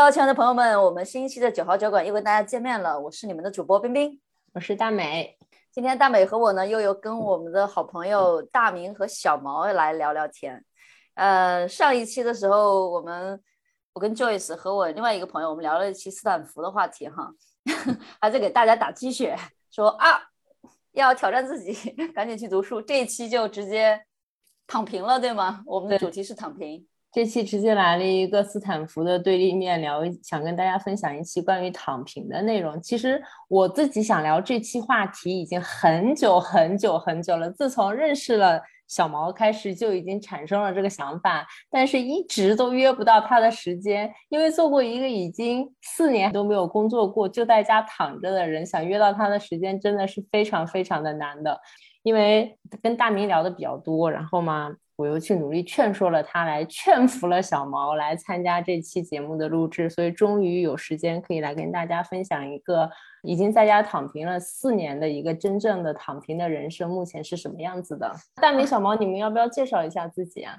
Hello，亲爱的朋友们，我们新一期的九号酒馆又跟大家见面了。我是你们的主播冰冰，我是大美。今天大美和我呢，又有跟我们的好朋友大明和小毛来聊聊天。呃，上一期的时候，我们我跟 Joyce 和我另外一个朋友，我们聊了一期斯坦福的话题哈，还在给大家打鸡血，说啊要挑战自己，赶紧去读书。这一期就直接躺平了，对吗？我们的主题是躺平。这期直接来了一个斯坦福的对立面聊，想跟大家分享一期关于躺平的内容。其实我自己想聊这期话题已经很久很久很久了，自从认识了小毛开始就已经产生了这个想法，但是一直都约不到他的时间。因为做过一个已经四年都没有工作过就在家躺着的人，想约到他的时间真的是非常非常的难的。因为跟大明聊的比较多，然后嘛。我又去努力劝说了他，来劝服了小毛来参加这期节目的录制，所以终于有时间可以来跟大家分享一个已经在家躺平了四年的一个真正的躺平的人生，目前是什么样子的。大明、小毛，你们要不要介绍一下自己啊？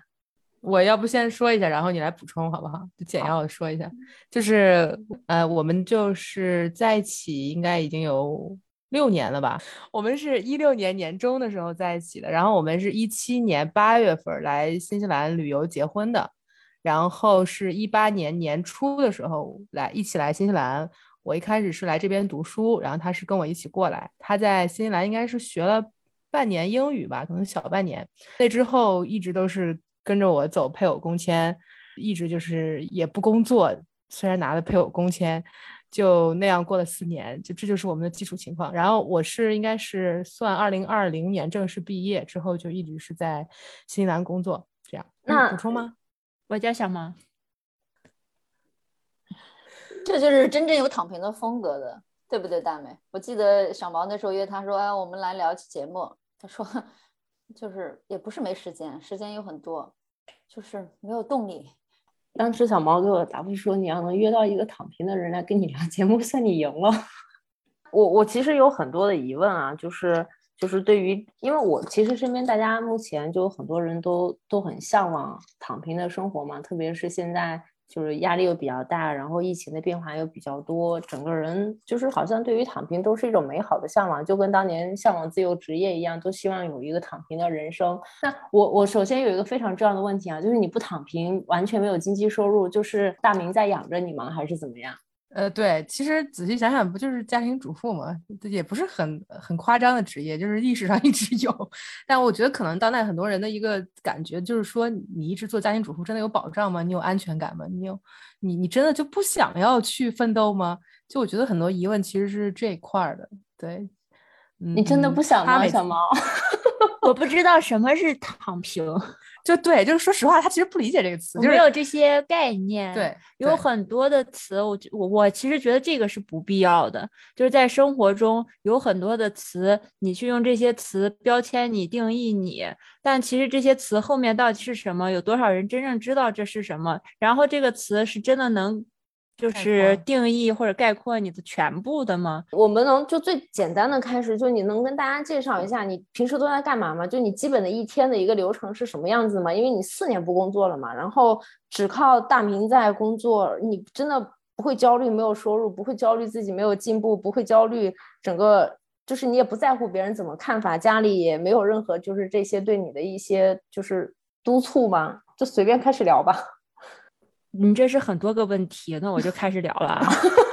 我要不先说一下，然后你来补充好不好？就简要的说一下，就是呃，我们就是在一起应该已经有。六年了吧？我们是一六年年中的时候在一起的，然后我们是一七年八月份来新西兰旅游结婚的，然后是一八年年初的时候来一起来新西兰。我一开始是来这边读书，然后他是跟我一起过来。他在新西兰应该是学了半年英语吧，可能小半年。那之后一直都是跟着我走配偶工签，一直就是也不工作，虽然拿了配偶工签。就那样过了四年，就这就是我们的基础情况。然后我是应该是算二零二零年正式毕业之后，就一直是在新西兰工作。这样，那补充吗？我叫小毛，这就是真正有躺平的风格的，对不对，大美？我记得小毛那时候约他说：“哎，我们来聊期节目。”他说：“ 就是也不是没时间，时间有很多，就是没有动力。”当时小毛给我答复说：“你要能约到一个躺平的人来跟你聊 节目，算你赢了。”我我其实有很多的疑问啊，就是就是对于，因为我其实身边大家目前就很多人都都很向往躺平的生活嘛，特别是现在。就是压力又比较大，然后疫情的变化又比较多，整个人就是好像对于躺平都是一种美好的向往，就跟当年向往自由职业一样，都希望有一个躺平的人生。那我我首先有一个非常重要的问题啊，就是你不躺平，完全没有经济收入，就是大明在养着你吗，还是怎么样？呃，对，其实仔细想想，不就是家庭主妇吗？也不是很很夸张的职业，就是历史上一直有。但我觉得可能当代很多人的一个感觉就是说，你一直做家庭主妇真的有保障吗？你有安全感吗？你有你你真的就不想要去奋斗吗？就我觉得很多疑问其实是这一块的。对，你真的不想吗，小猫？我不知道什么是躺平。就对，就是说实话，他其实不理解这个词，没有这些概念。对，有很多的词，我我我其实觉得这个是不必要的。就是在生活中有很多的词，你去用这些词标签你定义你，但其实这些词后面到底是什么？有多少人真正知道这是什么？然后这个词是真的能。就是定义或者概括你的全部的吗？我们能就最简单的开始，就你能跟大家介绍一下你平时都在干嘛吗？就你基本的一天的一个流程是什么样子吗？因为你四年不工作了嘛，然后只靠大明在工作，你真的不会焦虑没有收入，不会焦虑自己没有进步，不会焦虑整个就是你也不在乎别人怎么看法，家里也没有任何就是这些对你的一些就是督促吗？就随便开始聊吧。你这是很多个问题，那我就开始聊了。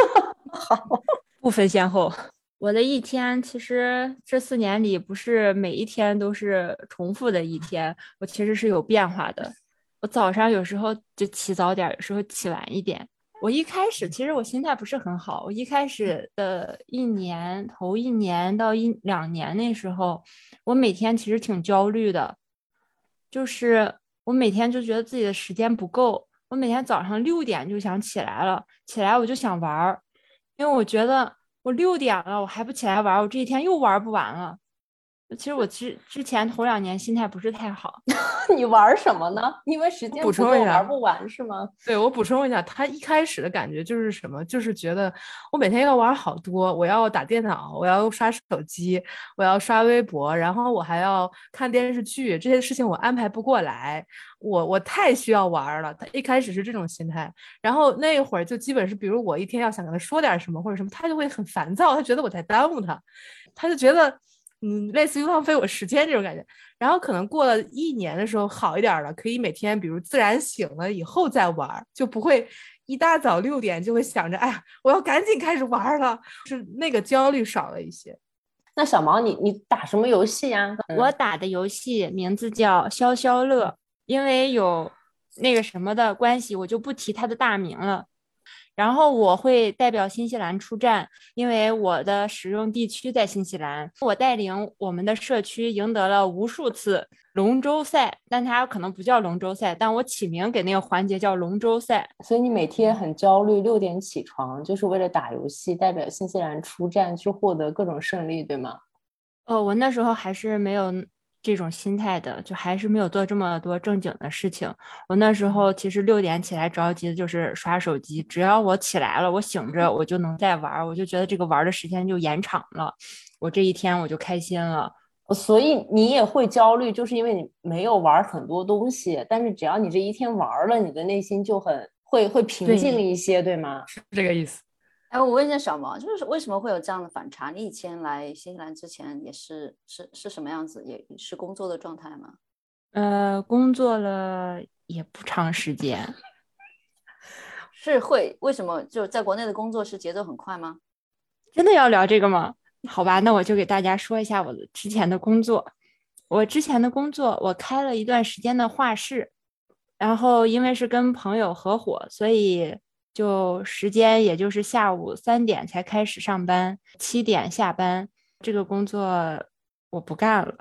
好，不分先后。我的一天其实这四年里不是每一天都是重复的一天，我其实是有变化的。我早上有时候就起早点，有时候起晚一点。我一开始其实我心态不是很好，我一开始的一年头一年到一两年那时候，我每天其实挺焦虑的，就是我每天就觉得自己的时间不够。我每天早上六点就想起来了，起来我就想玩儿，因为我觉得我六点了，我还不起来玩儿，我这一天又玩不完了。其实我之之前头两年心态不是太好。你玩什么呢？因为时间不够玩不完是吗？对我补充一下，他一开始的感觉就是什么？就是觉得我每天要玩好多，我要打电脑，我要刷手机，我要刷微博，然后我还要看电视剧，这些事情我安排不过来。我我太需要玩了。他一开始是这种心态，然后那会儿就基本是，比如我一天要想跟他说点什么或者什么，他就会很烦躁，他觉得我在耽误他，他就觉得。嗯，类似于浪费我时间这种感觉，然后可能过了一年的时候好一点了，可以每天比如自然醒了以后再玩，就不会一大早六点就会想着，哎呀，我要赶紧开始玩了，是那个焦虑少了一些。那小毛，你你打什么游戏呀？我打的游戏名字叫消消乐，因为有那个什么的关系，我就不提它的大名了。然后我会代表新西兰出战，因为我的使用地区在新西兰。我带领我们的社区赢得了无数次龙舟赛，但它可能不叫龙舟赛，但我起名给那个环节叫龙舟赛。所以你每天很焦虑，六点起床，就是为了打游戏，代表新西兰出战，去获得各种胜利，对吗？哦，我那时候还是没有。这种心态的，就还是没有做这么多正经的事情。我那时候其实六点起来着急的就是刷手机，只要我起来了，我醒着，我就能再玩，我就觉得这个玩的时间就延长了，我这一天我就开心了。所以你也会焦虑，就是因为你没有玩很多东西，但是只要你这一天玩了，你的内心就很会会平静一些，对吗？是这个意思。哎，我问一下小毛，就是为什么会有这样的反差？你以前来新西兰之前也是是是什么样子？也是工作的状态吗？呃，工作了也不长时间。是会为什么就在国内的工作是节奏很快吗？真的要聊这个吗？好吧，那我就给大家说一下我的之前的工作。我之前的工作，我开了一段时间的画室，然后因为是跟朋友合伙，所以。就时间，也就是下午三点才开始上班，七点下班。这个工作我不干了，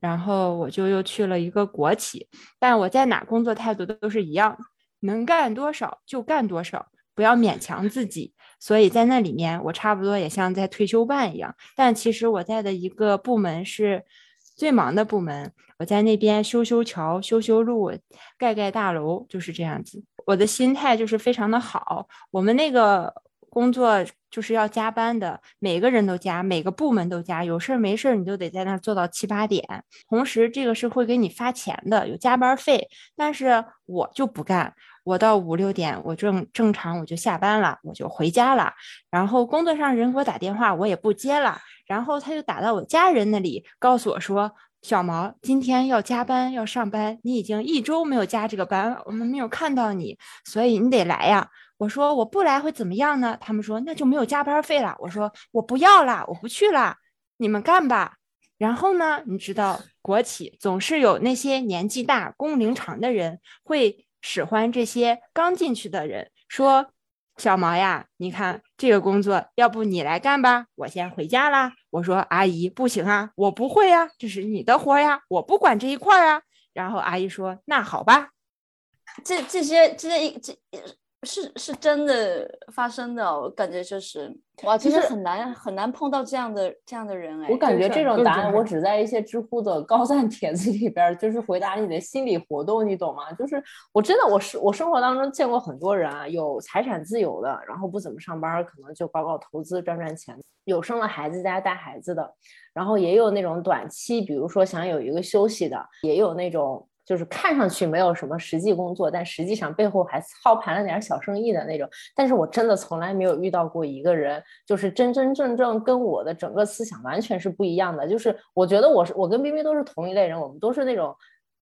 然后我就又去了一个国企。但我在哪工作态度都是一样，能干多少就干多少，不要勉强自己。所以在那里面，我差不多也像在退休办一样。但其实我在的一个部门是最忙的部门，我在那边修修桥、修修路、盖盖大楼，就是这样子。我的心态就是非常的好。我们那个工作就是要加班的，每个人都加，每个部门都加，有事儿没事儿你就得在那儿做到七八点。同时，这个是会给你发钱的，有加班费。但是我就不干，我到五六点，我正正常我就下班了，我就回家了。然后工作上人给我打电话，我也不接了。然后他就打到我家人那里，告诉我说。小毛今天要加班要上班，你已经一周没有加这个班了，我们没有看到你，所以你得来呀。我说我不来会怎么样呢？他们说那就没有加班费了。我说我不要了，我不去了，你们干吧。然后呢，你知道国企总是有那些年纪大、工龄长的人会使唤这些刚进去的人，说。小毛呀，你看这个工作，要不你来干吧？我先回家啦。我说阿姨不行啊，我不会呀，这是你的活呀，我不管这一块啊。然后阿姨说那好吧，这这些这些这。是是真的发生的，我感觉就是哇，其实很难很难碰到这样的这样的人哎。我感觉这种答案我只在一些知乎的高赞帖子里边，就是回答你的心理活动，你懂吗？就是我真的我是我生活当中见过很多人啊，有财产自由的，然后不怎么上班，可能就搞搞投资赚赚钱；有生了孩子在家带孩子的，然后也有那种短期，比如说想有一个休息的，也有那种。就是看上去没有什么实际工作，但实际上背后还操盘了点小生意的那种。但是我真的从来没有遇到过一个人，就是真真正正跟我的整个思想完全是不一样的。就是我觉得我是我跟冰冰都是同一类人，我们都是那种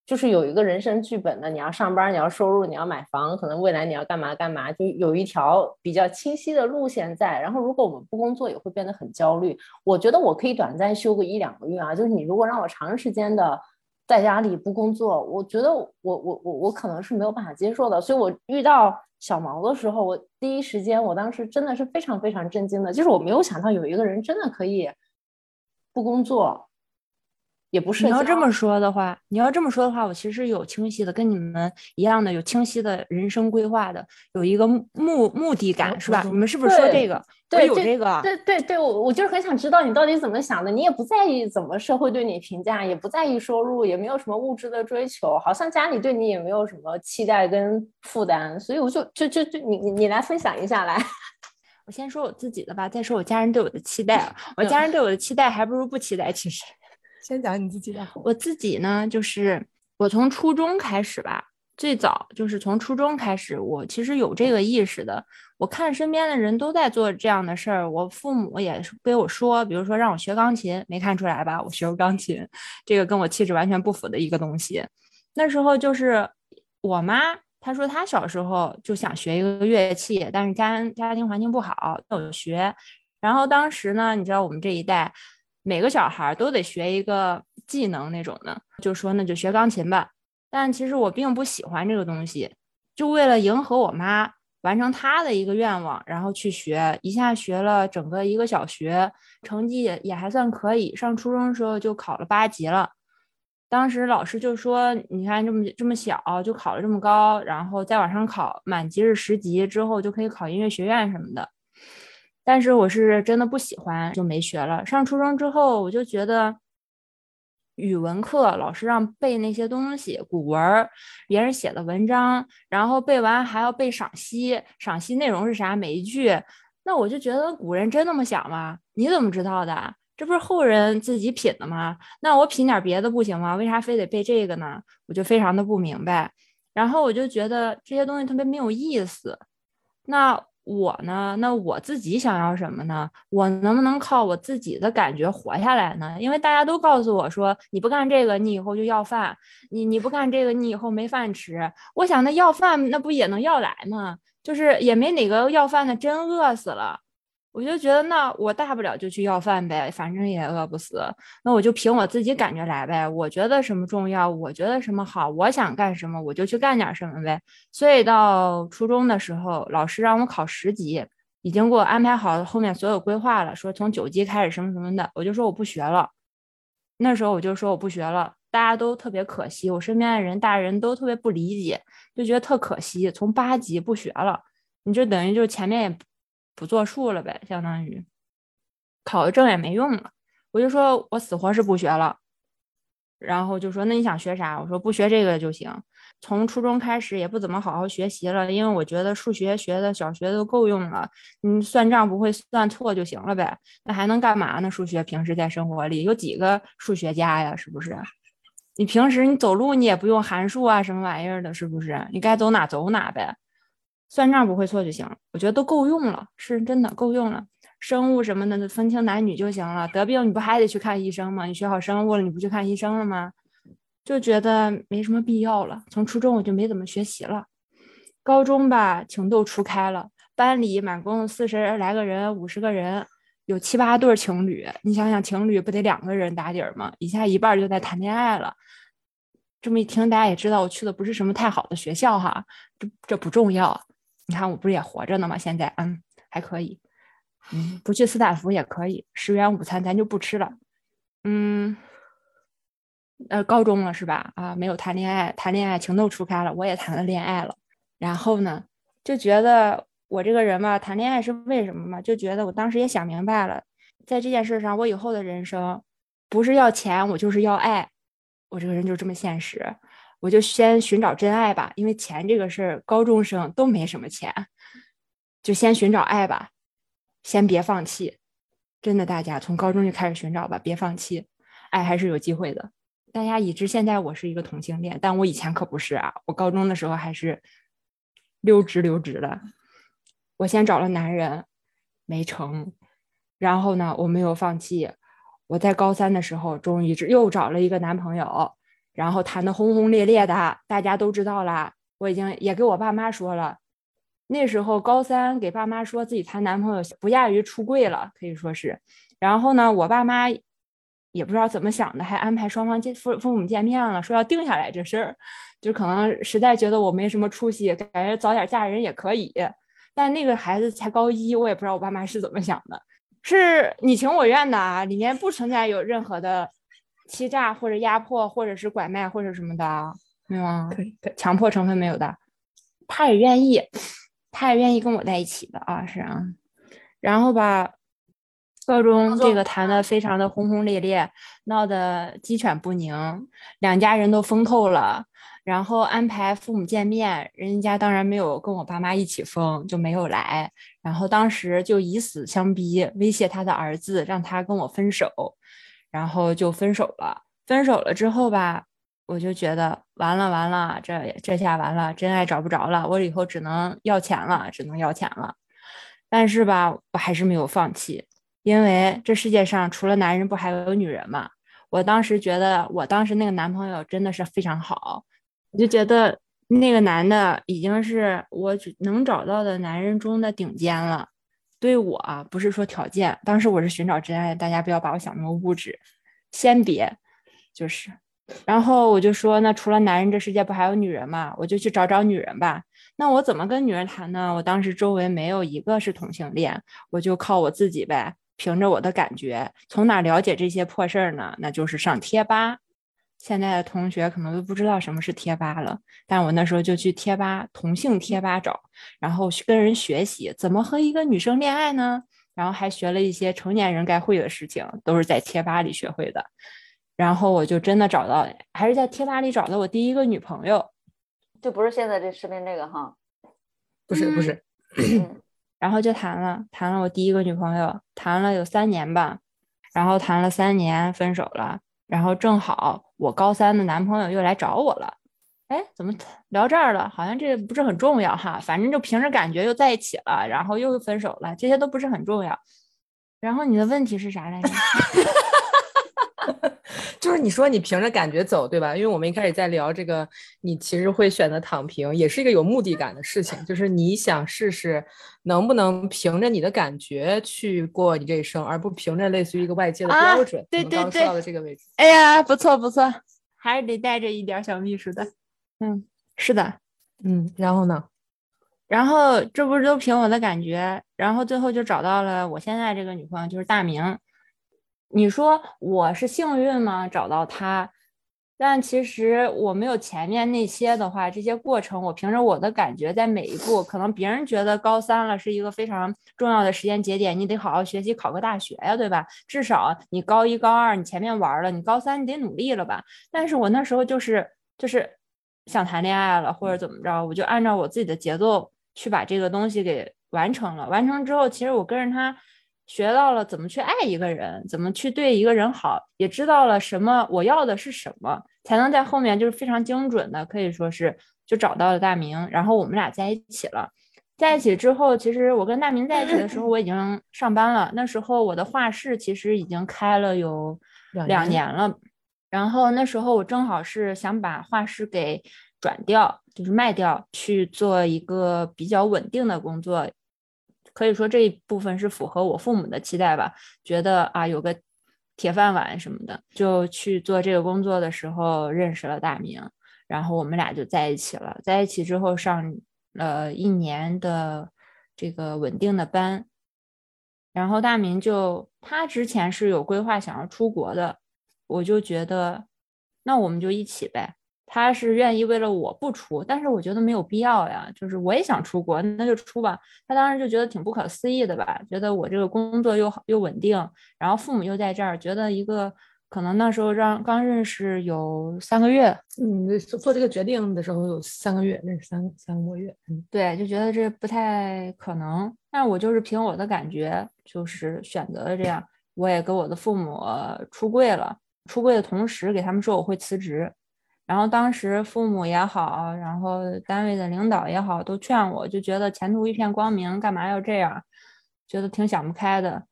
就是有一个人生剧本的。你要上班，你要收入，你要买房，可能未来你要干嘛干嘛，就有一条比较清晰的路线在。然后如果我们不工作，也会变得很焦虑。我觉得我可以短暂休个一两个月啊，就是你如果让我长时间的。在家里不工作，我觉得我我我我可能是没有办法接受的，所以我遇到小毛的时候，我第一时间，我当时真的是非常非常震惊的，就是我没有想到有一个人真的可以不工作，也不是。你要这么说的话，你要这么说的话，我其实有清晰的，跟你们一样的，有清晰的人生规划的，有一个目目的感，是吧？你们是不是说这个？对，有这个。对对对，我我就是很想知道你到底怎么想的。你也不在意怎么社会对你评价，也不在意收入，也没有什么物质的追求，好像家里对你也没有什么期待跟负担，所以我就就就就你你你来分享一下来。我先说我自己的吧，再说我家人对我的期待。我家人对我的期待还不如不期待。其实，先讲你自己的。我自己呢，就是我从初中开始吧，最早就是从初中开始，我其实有这个意识的。我看身边的人都在做这样的事儿，我父母也给我说，比如说让我学钢琴，没看出来吧？我学过钢琴，这个跟我气质完全不符的一个东西。那时候就是我妈。他说他小时候就想学一个乐器，但是家家庭环境不好，没有学。然后当时呢，你知道我们这一代每个小孩都得学一个技能那种的，就说那就学钢琴吧。但其实我并不喜欢这个东西，就为了迎合我妈，完成她的一个愿望，然后去学，一下学了整个一个小学，成绩也也还算可以。上初中的时候就考了八级了。当时老师就说：“你看这么这么小就考了这么高，然后再往上考，满级是十级之后就可以考音乐学院什么的。”但是我是真的不喜欢，就没学了。上初中之后，我就觉得语文课老师让背那些东西，古文别人写的文章，然后背完还要背赏析，赏析内容是啥？每一句，那我就觉得古人真那么想吗？你怎么知道的？这不是后人自己品的吗？那我品点别的不行吗？为啥非得背这个呢？我就非常的不明白。然后我就觉得这些东西特别没有意思。那我呢？那我自己想要什么呢？我能不能靠我自己的感觉活下来呢？因为大家都告诉我说，你不干这个，你以后就要饭；你你不干这个，你以后没饭吃。我想，那要饭那不也能要来吗？就是也没哪个要饭的真饿死了。我就觉得，那我大不了就去要饭呗，反正也饿不死。那我就凭我自己感觉来呗。我觉得什么重要，我觉得什么好，我想干什么，我就去干点什么呗。所以到初中的时候，老师让我考十级，已经给我安排好后面所有规划了，说从九级开始什么什么的。我就说我不学了。那时候我就说我不学了，大家都特别可惜，我身边的人大人都特别不理解，就觉得特可惜。从八级不学了，你就等于就前面也。不作数了呗，相当于考个证也没用了。我就说我死活是不学了，然后就说那你想学啥？我说不学这个就行。从初中开始也不怎么好好学习了，因为我觉得数学学的小学都够用了，你算账不会算错就行了呗。那还能干嘛呢？数学平时在生活里有几个数学家呀？是不是？你平时你走路你也不用函数啊什么玩意儿的，是不是？你该走哪走哪呗。算账不会错就行，我觉得都够用了，是真的够用了。生物什么的分清男女就行了，得病你不还得去看医生吗？你学好生物了，你不去看医生了吗？就觉得没什么必要了。从初中我就没怎么学习了，高中吧情窦初开了，班里满共四十来个人，五十个人，有七八对情侣。你想想，情侣不得两个人打底儿吗？一下一半就在谈恋爱了。这么一听，大家也知道我去的不是什么太好的学校哈，这这不重要。你看我不是也活着呢吗？现在嗯还可以，嗯不去斯坦福也可以，十元午餐咱就不吃了，嗯，呃高中了是吧？啊没有谈恋爱，谈恋爱情窦初开了，我也谈了恋爱了，然后呢就觉得我这个人吧，谈恋爱是为什么嘛？就觉得我当时也想明白了，在这件事上，我以后的人生不是要钱，我就是要爱，我这个人就这么现实。我就先寻找真爱吧，因为钱这个事儿，高中生都没什么钱，就先寻找爱吧，先别放弃。真的，大家从高中就开始寻找吧，别放弃，爱还是有机会的。大家已知现在我是一个同性恋，但我以前可不是啊，我高中的时候还是溜直溜直的。我先找了男人，没成，然后呢，我没有放弃。我在高三的时候，终于又找了一个男朋友。然后谈的轰轰烈烈的，大家都知道了。我已经也给我爸妈说了。那时候高三给爸妈说自己谈男朋友，不亚于出柜了，可以说是。然后呢，我爸妈也不知道怎么想的，还安排双方见父父母见面了，说要定下来这事儿。就可能实在觉得我没什么出息，感觉早点嫁人也可以。但那个孩子才高一，我也不知道我爸妈是怎么想的，是你情我愿的啊，里面不存在有任何的。欺诈或者压迫或者是拐卖或者什么的，没有啊？可。强迫成分没有的，他也愿意，他也愿意跟我在一起的啊，是啊。然后吧，高中这个谈的非常的轰轰烈烈，闹得鸡犬不宁，两家人都疯透了。然后安排父母见面，人家当然没有跟我爸妈一起疯，就没有来。然后当时就以死相逼，威胁他的儿子，让他跟我分手，然后就分手了。分手了之后吧，我就觉得完了完了，这这下完了，真爱找不着了，我以后只能要钱了，只能要钱了。但是吧，我还是没有放弃，因为这世界上除了男人，不还有女人吗？我当时觉得，我当时那个男朋友真的是非常好。我就觉得那个男的已经是我能找到的男人中的顶尖了。对我啊，不是说条件，当时我是寻找真爱，大家不要把我想那么物质，先别，就是。然后我就说，那除了男人，这世界不还有女人吗？我就去找找女人吧。那我怎么跟女人谈呢？我当时周围没有一个是同性恋，我就靠我自己呗，凭着我的感觉，从哪了解这些破事儿呢？那就是上贴吧。现在的同学可能都不知道什么是贴吧了，但我那时候就去贴吧同性贴吧找，然后跟人学习怎么和一个女生恋爱呢？然后还学了一些成年人该会的事情，都是在贴吧里学会的。然后我就真的找到，还是在贴吧里找到我第一个女朋友，就不是现在这视频这个哈，不是不是，然后就谈了，谈了我第一个女朋友，谈了有三年吧，然后谈了三年分手了。然后正好我高三的男朋友又来找我了，哎，怎么聊这儿了？好像这不是很重要哈，反正就凭着感觉又在一起了，然后又分手了，这些都不是很重要。然后你的问题是啥来着？就是你说你凭着感觉走，对吧？因为我们一开始在聊这个，你其实会选择躺平，也是一个有目的感的事情，就是你想试试能不能凭着你的感觉去过你这一生，而不凭着类似于一个外界的标准。对对对，到的这个位置。哎呀，不错不错，还是得带着一点小秘书的。嗯，是的，嗯，然后呢？然后这不是都凭我的感觉，然后最后就找到了我现在这个女朋友，就是大明。你说我是幸运吗？找到他，但其实我没有前面那些的话，这些过程我凭着我的感觉，在每一步，可能别人觉得高三了是一个非常重要的时间节点，你得好好学习，考个大学呀，对吧？至少你高一高二你前面玩了，你高三你得努力了吧？但是我那时候就是就是想谈恋爱了，或者怎么着，我就按照我自己的节奏去把这个东西给完成了。完成之后，其实我跟着他。学到了怎么去爱一个人，怎么去对一个人好，也知道了什么我要的是什么，才能在后面就是非常精准的，可以说是就找到了大明，然后我们俩在一起了。在一起之后，其实我跟大明在一起的时候，我已经上班了。那时候我的画室其实已经开了有两年了，然后那时候我正好是想把画室给转掉，就是卖掉，去做一个比较稳定的工作。可以说这一部分是符合我父母的期待吧，觉得啊有个铁饭碗什么的，就去做这个工作的时候认识了大明，然后我们俩就在一起了。在一起之后上了一年的这个稳定的班，然后大明就他之前是有规划想要出国的，我就觉得那我们就一起呗。他是愿意为了我不出，但是我觉得没有必要呀。就是我也想出国，那就出吧。他当时就觉得挺不可思议的吧，觉得我这个工作又好又稳定，然后父母又在这儿，觉得一个可能那时候让刚认识有三个月，嗯，做这个决定的时候有三个月，认识三三个月，嗯，对，就觉得这不太可能。但我就是凭我的感觉，就是选择了这样。我也跟我的父母出柜了，出柜的同时给他们说我会辞职。然后当时父母也好，然后单位的领导也好，都劝我，就觉得前途一片光明，干嘛要这样？觉得挺想不开的，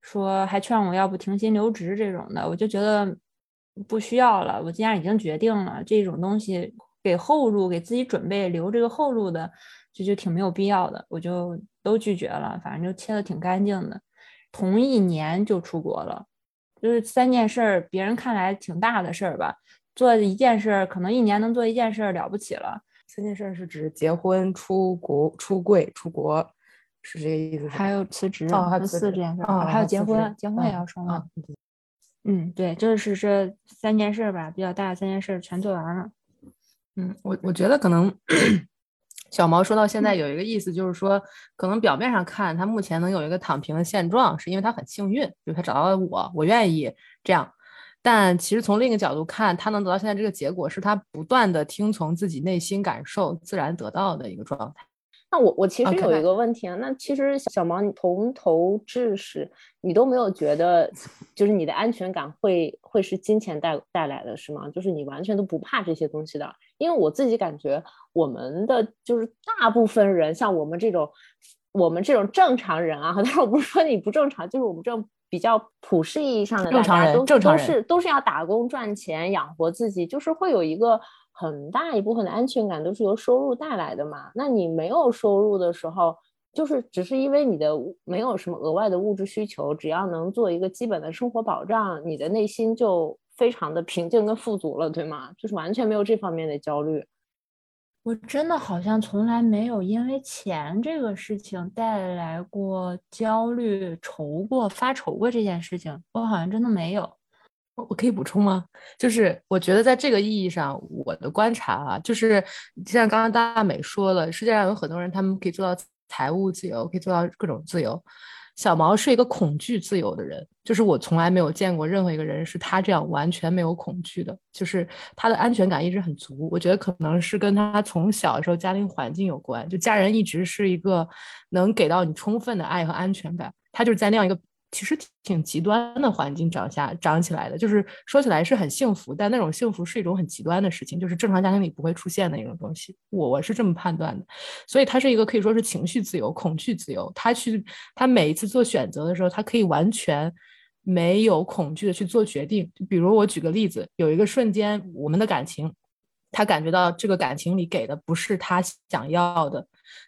说还劝我要不停薪留职这种的，我就觉得不需要了。我既然已经决定了这种东西，给后路，给自己准备留这个后路的，就就挺没有必要的，我就都拒绝了。反正就切的挺干净的，同一年就出国了，就是三件事儿，别人看来挺大的事儿吧。做一件事，可能一年能做一件事了不起了。三件事是指结婚、出国、出柜、出国，是这个意思？还有辞职，哦，还有四件事，哦，还有结婚，结婚也要说吗？嗯，对，就是这三件事吧，比较大的三件事全做完了。嗯，我我觉得可能小毛说到现在有一个意思，就是说，可能表面上看他目前能有一个躺平的现状，是因为他很幸运，就他找到了我，我愿意这样。但其实从另一个角度看，他能得到现在这个结果，是他不断的听从自己内心感受，自然得到的一个状态。那我我其实有一个问题啊，那其实小毛，你从头至始，你都没有觉得，就是你的安全感会会是金钱带带来的是吗？就是你完全都不怕这些东西的？因为我自己感觉，我们的就是大部分人，像我们这种，我们这种正常人啊，但是我不是说你不正常，就是我们这种比较普世意义上的正常人，都正常都是都是要打工赚钱养活自己，就是会有一个。很大一部分的安全感都是由收入带来的嘛？那你没有收入的时候，就是只是因为你的没有什么额外的物质需求，只要能做一个基本的生活保障，你的内心就非常的平静跟富足了，对吗？就是完全没有这方面的焦虑。我真的好像从来没有因为钱这个事情带来过焦虑、愁过、发愁过这件事情，我好像真的没有。我可以补充吗？就是我觉得在这个意义上，我的观察啊，就是像刚刚大美说了，世界上有很多人，他们可以做到财务自由，可以做到各种自由。小毛是一个恐惧自由的人，就是我从来没有见过任何一个人是他这样完全没有恐惧的，就是他的安全感一直很足。我觉得可能是跟他从小的时候家庭环境有关，就家人一直是一个能给到你充分的爱和安全感，他就是在那样一个。其实挺极端的环境长下长起来的，就是说起来是很幸福，但那种幸福是一种很极端的事情，就是正常家庭里不会出现的一种东西。我我是这么判断的，所以他是一个可以说是情绪自由、恐惧自由。他去他每一次做选择的时候，他可以完全没有恐惧的去做决定。比如我举个例子，有一个瞬间，我们的感情，他感觉到这个感情里给的不是他想要的，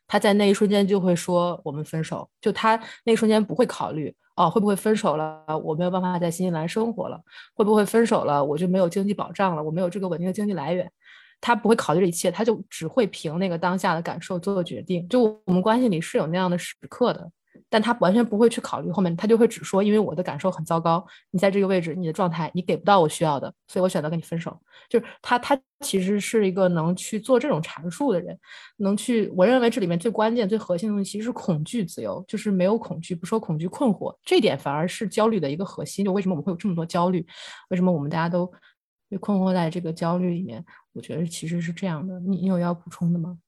他在那一瞬间就会说我们分手。就他那一瞬间不会考虑。哦，会不会分手了？我没有办法在新西兰生活了。会不会分手了？我就没有经济保障了。我没有这个稳定的经济来源。他不会考虑这一切，他就只会凭那个当下的感受做决定。就我们关系里是有那样的时刻的。但他完全不会去考虑后面，他就会只说，因为我的感受很糟糕，你在这个位置，你的状态你给不到我需要的，所以我选择跟你分手。就是他，他其实是一个能去做这种阐述的人，能去。我认为这里面最关键、最核心的东西其实是恐惧自由，就是没有恐惧，不说恐惧困惑，这点反而是焦虑的一个核心。就为什么我们会有这么多焦虑？为什么我们大家都被困惑在这个焦虑里面？我觉得其实是这样的。你你有要补充的吗？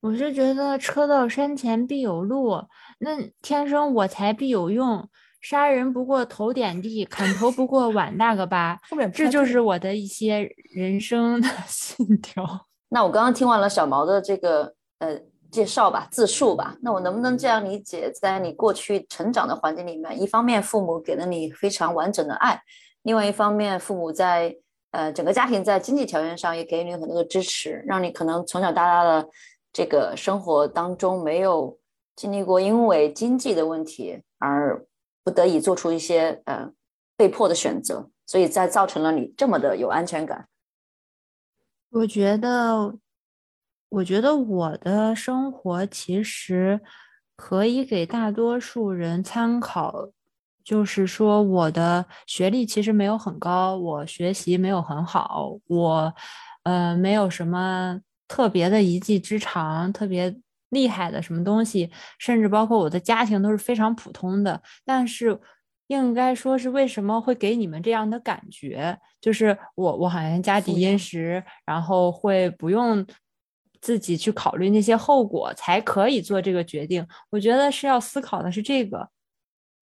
我是觉得车到山前必有路，那天生我材必有用。杀人不过头点地，砍头不过碗大个疤。这就是我的一些人生的 信条。那我刚刚听完了小毛的这个呃介绍吧，自述吧。那我能不能这样理解，在你过去成长的环境里面，一方面父母给了你非常完整的爱，另外一方面父母在呃整个家庭在经济条件上也给予你很多的支持，让你可能从小到大的。这个生活当中没有经历过因为经济的问题而不得已做出一些呃被迫的选择，所以才造成了你这么的有安全感。我觉得，我觉得我的生活其实可以给大多数人参考，就是说我的学历其实没有很高，我学习没有很好，我呃没有什么。特别的一技之长，特别厉害的什么东西，甚至包括我的家庭都是非常普通的。但是，应该说是为什么会给你们这样的感觉？就是我，我好像家底殷实，然后会不用自己去考虑那些后果，才可以做这个决定。我觉得是要思考的是这个。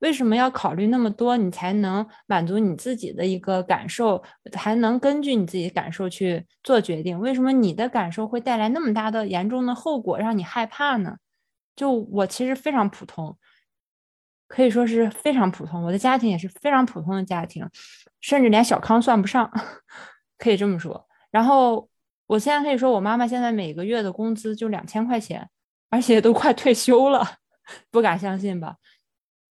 为什么要考虑那么多？你才能满足你自己的一个感受，还能根据你自己感受去做决定。为什么你的感受会带来那么大的严重的后果，让你害怕呢？就我其实非常普通，可以说是非常普通。我的家庭也是非常普通的家庭，甚至连小康算不上，可以这么说。然后我现在可以说，我妈妈现在每个月的工资就两千块钱，而且都快退休了，不敢相信吧？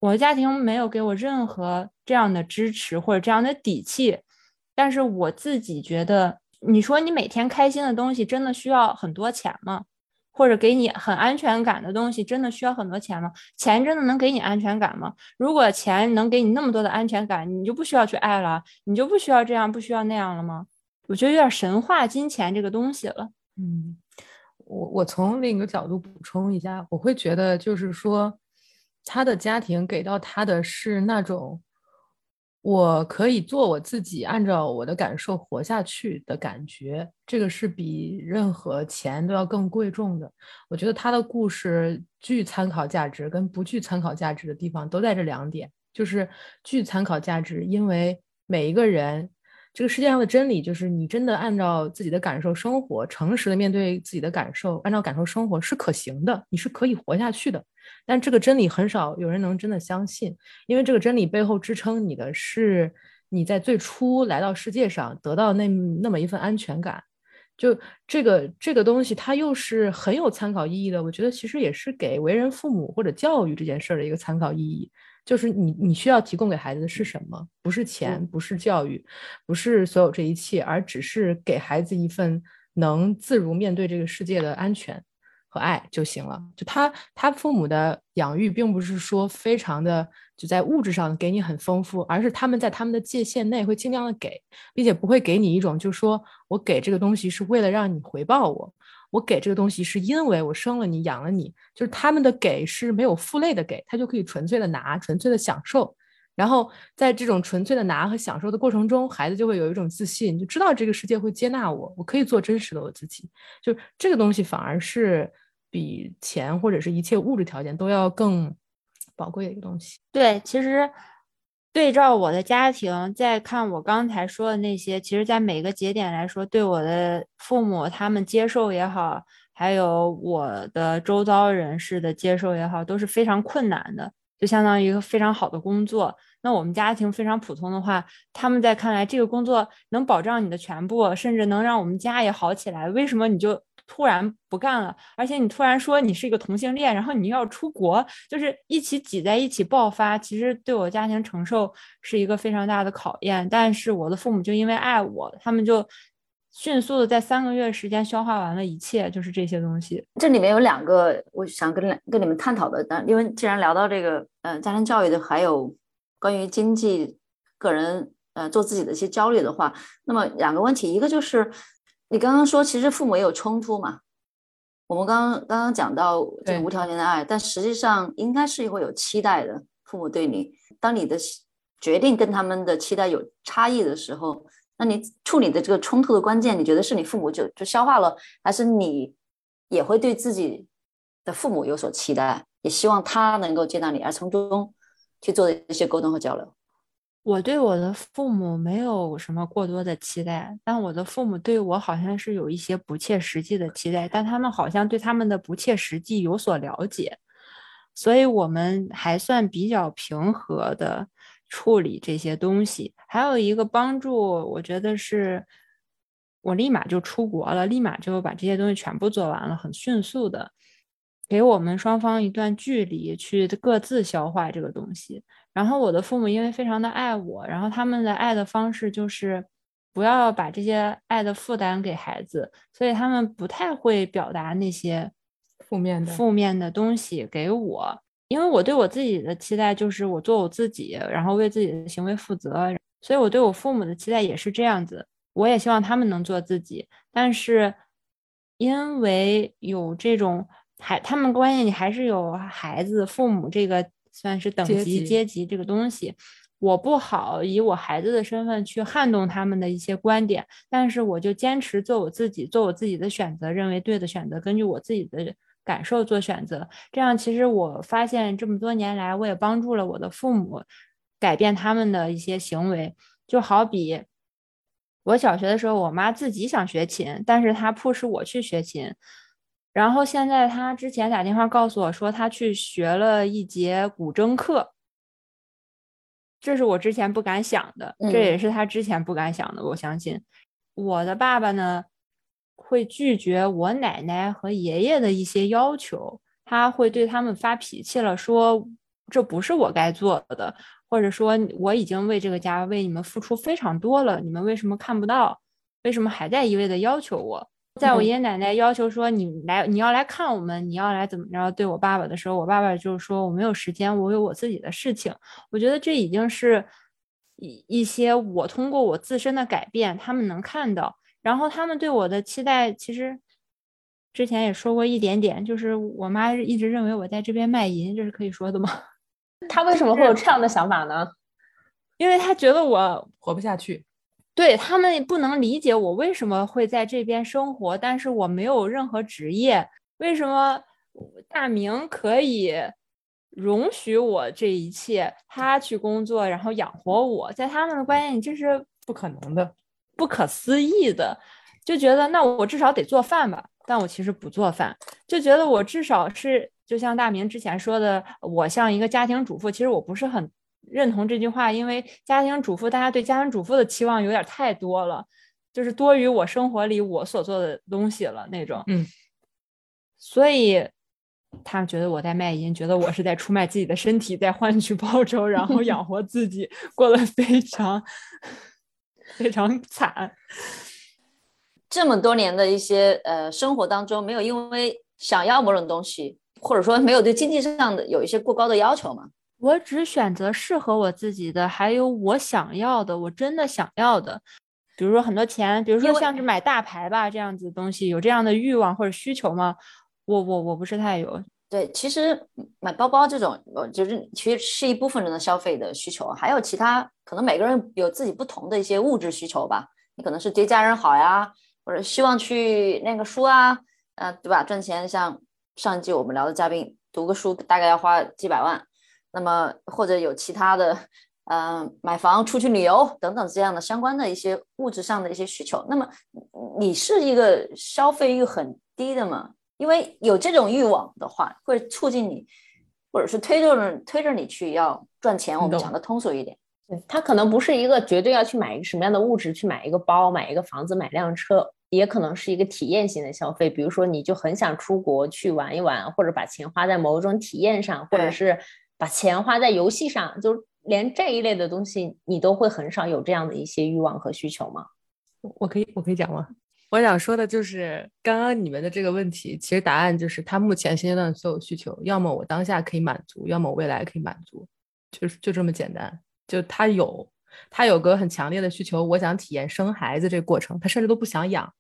我的家庭没有给我任何这样的支持或者这样的底气，但是我自己觉得，你说你每天开心的东西真的需要很多钱吗？或者给你很安全感的东西，真的需要很多钱吗？钱真的能给你安全感吗？如果钱能给你那么多的安全感，你就不需要去爱了，你就不需要这样，不需要那样了吗？我觉得有点神话金钱这个东西了。嗯，我我从另一个角度补充一下，我会觉得就是说，他的家庭给到他的是那种。我可以做我自己，按照我的感受活下去的感觉，这个是比任何钱都要更贵重的。我觉得他的故事具参考价值，跟不具参考价值的地方都在这两点。就是具参考价值，因为每一个人。这个世界上的真理就是，你真的按照自己的感受生活，诚实的面对自己的感受，按照感受生活是可行的，你是可以活下去的。但这个真理很少有人能真的相信，因为这个真理背后支撑你的是你在最初来到世界上得到那那么一份安全感。就这个这个东西，它又是很有参考意义的。我觉得其实也是给为人父母或者教育这件事儿的一个参考意义。就是你，你需要提供给孩子的是什么？不是钱，不是教育，不是所有这一切，而只是给孩子一份能自如面对这个世界的安全和爱就行了。就他，他父母的养育，并不是说非常的就在物质上给你很丰富，而是他们在他们的界限内会尽量的给，并且不会给你一种，就是说我给这个东西是为了让你回报我。我给这个东西是因为我生了你养了你，就是他们的给是没有负累的给，他就可以纯粹的拿，纯粹的享受。然后在这种纯粹的拿和享受的过程中，孩子就会有一种自信，就知道这个世界会接纳我，我可以做真实的我自己。就这个东西反而是比钱或者是一切物质条件都要更宝贵的一个东西。对，其实。对照我的家庭，再看我刚才说的那些，其实，在每个节点来说，对我的父母他们接受也好，还有我的周遭人士的接受也好，都是非常困难的。就相当于一个非常好的工作，那我们家庭非常普通的话，他们在看来，这个工作能保障你的全部，甚至能让我们家也好起来，为什么你就？突然不干了，而且你突然说你是一个同性恋，然后你要出国，就是一起挤在一起爆发，其实对我家庭承受是一个非常大的考验。但是我的父母就因为爱我，他们就迅速的在三个月时间消化完了一切，就是这些东西。这里面有两个我想跟跟你们探讨的，但因为既然聊到这个，呃，家庭教育的，还有关于经济、个人，呃，做自己的一些焦虑的话，那么两个问题，一个就是。你刚刚说，其实父母也有冲突嘛？我们刚刚刚刚讲到这个无条件的爱，但实际上应该是会有期待的。父母对你，当你的决定跟他们的期待有差异的时候，那你处理的这个冲突的关键，你觉得是你父母就就消化了，还是你也会对自己的父母有所期待，也希望他能够接纳你，而从中去做一些沟通和交流？我对我的父母没有什么过多的期待，但我的父母对我好像是有一些不切实际的期待，但他们好像对他们的不切实际有所了解，所以我们还算比较平和的处理这些东西。还有一个帮助，我觉得是我立马就出国了，立马就把这些东西全部做完了，很迅速的。给我们双方一段距离，去各自消化这个东西。然后我的父母因为非常的爱我，然后他们的爱的方式就是不要把这些爱的负担给孩子，所以他们不太会表达那些负面的负面的东西给我。因为我对我自己的期待就是我做我自己，然后为自己的行为负责，所以我对我父母的期待也是这样子。我也希望他们能做自己，但是因为有这种。还他们关系你还是有孩子父母这个算是等级阶级这个东西，我不好以我孩子的身份去撼动他们的一些观点，但是我就坚持做我自己，做我自己的选择，认为对的选择，根据我自己的感受做选择。这样其实我发现这么多年来，我也帮助了我的父母改变他们的一些行为。就好比我小学的时候，我妈自己想学琴，但是她迫使我去学琴。然后现在他之前打电话告诉我说，他去学了一节古筝课，这是我之前不敢想的，这也是他之前不敢想的。我相信我的爸爸呢，会拒绝我奶奶和爷爷的一些要求，他会对他们发脾气了，说这不是我该做的，或者说我已经为这个家为你们付出非常多了，你们为什么看不到？为什么还在一味的要求我？在我嗯爷爷奶奶要求说你来你要来看我们，你要来怎么着对我爸爸的时候，我爸爸就是说我没有时间，我有我自己的事情。我觉得这已经是一一些我通过我自身的改变，他们能看到，然后他们对我的期待，其实之前也说过一点点，就是我妈一直认为我在这边卖淫，这是可以说的吗？他为什么会有这样的想法呢？因为她觉得我活不下去。对他们不能理解我为什么会在这边生活，但是我没有任何职业，为什么大明可以容许我这一切，他去工作，然后养活我，在他们的观念里这是不可能的，不可思议的，就觉得那我至少得做饭吧，但我其实不做饭，就觉得我至少是就像大明之前说的，我像一个家庭主妇，其实我不是很认同这句话，因为家庭主妇大家对家庭主妇的期望有点太多了，就是多于我生活里我所做的东西了那种，嗯，所以。他们觉得我在卖淫，觉得我是在出卖自己的身体，在换取报酬，然后养活自己，过得非常非常惨。这么多年的一些呃生活当中，没有因为想要某种东西，或者说没有对经济上的有一些过高的要求吗？我只选择适合我自己的，还有我想要的，我真的想要的。比如说很多钱，比如说像是买大牌吧这样子的东西，有这样的欲望或者需求吗？我我我不是太有。对，其实买包包这种，呃，就是其实是一部分人的消费的需求，还有其他可能每个人有自己不同的一些物质需求吧。你可能是对家人好呀，或者希望去念个书啊，呃，对吧？赚钱，像上一季我们聊的嘉宾，读个书大概要花几百万，那么或者有其他的，嗯、买房、出去旅游等等这样的相关的一些物质上的一些需求。那么你是一个消费欲很低的吗？因为有这种欲望的话，会促进你，或者是推着推着你去要赚钱。我们讲的通俗一点，对他可能不是一个绝对要去买一个什么样的物质，去买一个包、买一个房子、买辆车，也可能是一个体验型的消费。比如说，你就很想出国去玩一玩，或者把钱花在某种体验上，或者是把钱花在游戏上，就连这一类的东西，你都会很少有这样的一些欲望和需求吗？我可以，我可以讲吗？我想说的就是，刚刚你们的这个问题，其实答案就是他目前现阶段的所有需求，要么我当下可以满足，要么我未来可以满足，就是就这么简单。就他有，他有个很强烈的需求，我想体验生孩子这个过程，他甚至都不想养。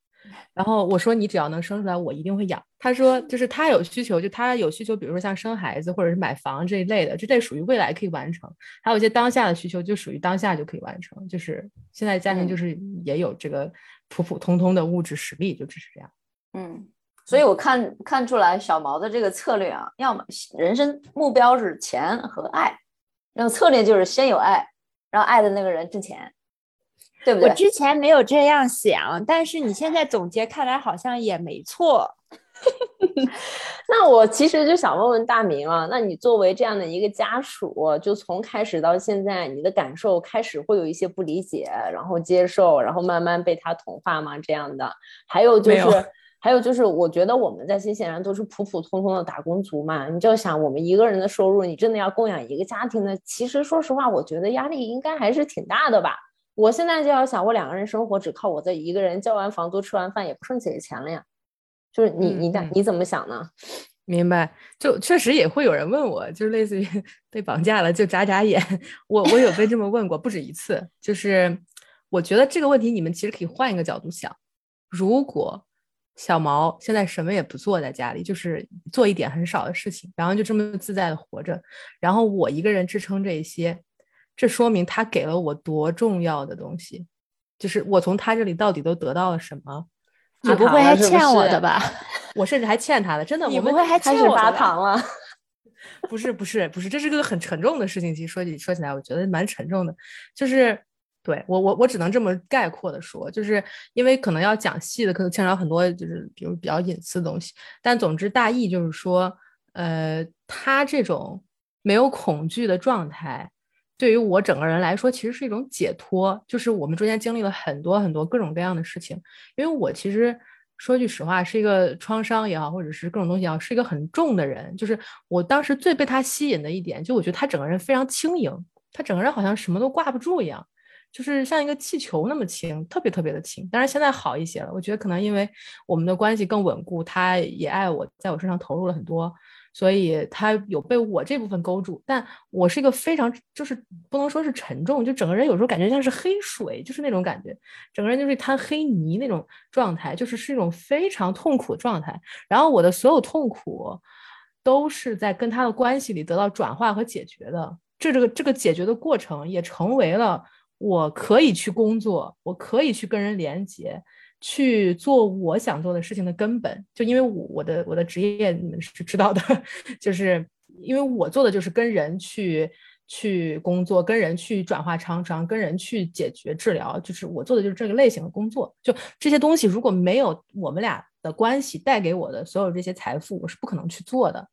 然后我说你只要能生出来，我一定会养。他说就是他有需求，就他有需求，比如说像生孩子或者是买房这一类的，这类属于未来可以完成。还有一些当下的需求，就属于当下就可以完成。就是现在家庭就嗯是也有这个普普通通的物质实力，就只是这样。嗯，所以我看看出来小毛的这个策略啊，要么人生目标是钱和爱，然后策略就是先有爱，让爱的那个人挣钱，对不对？我之前没有这样想，但是你现在总结看来好像也没错。那我其实就想问问大明啊，那你作为这样的一个家属，就从开始到现在，你的感受开始会有一些不理解，然后接受，然后慢慢被他同化吗？这样的，还有就是。还有就是，我觉得我们在新西兰都是普普通通的打工族嘛，你就想我们一个人的收入，你真的要供养一个家庭的？其实说实话，我觉得压力应该还是挺大的吧。我现在就要想，我两个人生活只靠我这一个人，交完房租、吃完饭也不剩几个钱了呀。就是你你嗯嗯你怎么想呢？明白，就确实也会有人问我，就是类似于 被绑架了就眨眨眼，我我有被这么问过不止一次。就是我觉得这个问题你们其实可以换一个角度想，如果小毛现在什么也不做，在家里就是做一点很少的事情，然后就这么自在的活着，然后我一个人支撑这一些，这说明他给了我多重要的东西，就是我从他这里到底都得到了什么。你不会还欠我的吧？我甚至还欠他的，真的。你我不会还欠我的吧？糖了？不是不是不是，这是个很沉重的事情。其实说起说起来，我觉得蛮沉重的。就是对我我我只能这么概括的说，就是因为可能要讲细的，可能牵扯到很多就是比如比较隐私的东西。但总之大意就是说，呃，他这种没有恐惧的状态，对于我整个人来说，其实是一种解脱。就是我们中间经历了很多很多各种各样的事情，因为我其实。说句实话，是一个创伤也好，或者是各种东西也好，是一个很重的人。就是我当时最被他吸引的一点，就我觉得他整个人非常轻盈，他整个人好像什么都挂不住一样。就是像一个气球那么轻，特别特别的轻。当然现在好一些了，我觉得可能因为我们的关系更稳固，他也爱我，在我身上投入了很多，所以他有被我这部分勾住。但我是一个非常就是不能说是沉重，就整个人有时候感觉像是黑水，就是那种感觉，整个人就是一滩黑泥那种状态，就是是一种非常痛苦的状态。然后我的所有痛苦都是在跟他的关系里得到转化和解决的。这这个这个解决的过程也成为了。我可以去工作，我可以去跟人连接，去做我想做的事情的根本。就因为我我的我的职业你们是知道的，就是因为我做的就是跟人去去工作，跟人去转化创伤，跟人去解决治疗，就是我做的就是这个类型的工作。就这些东西如果没有我们俩的关系带给我的所有这些财富，我是不可能去做的。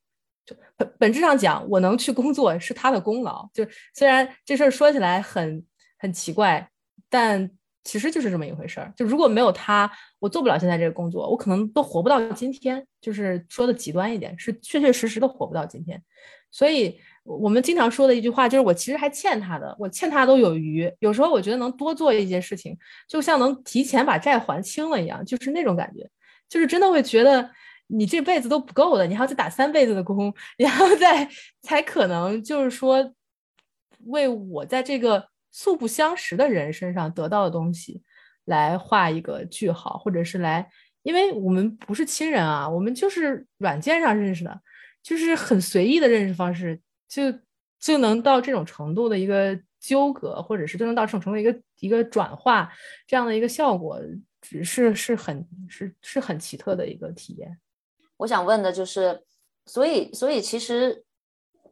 就本本质上讲，我能去工作是他的功劳。就虽然这事儿说起来很。很奇怪，但其实就是这么一回事儿。就如果没有他，我做不了现在这个工作，我可能都活不到今天。就是说的极端一点，是确确实实的活不到今天。所以我们经常说的一句话就是：我其实还欠他的，我欠他都有余。有时候我觉得能多做一些事情，就像能提前把债还清了一样，就是那种感觉。就是真的会觉得你这辈子都不够的，你还要再打三辈子的工，然后再才可能就是说为我在这个。素不相识的人身上得到的东西，来画一个句号，或者是来，因为我们不是亲人啊，我们就是软件上认识的，就是很随意的认识方式，就就能到这种程度的一个纠葛，或者是就能到这种程度一个一个转化这样的一个效果，只是是很是是很奇特的一个体验。我想问的就是，所以所以其实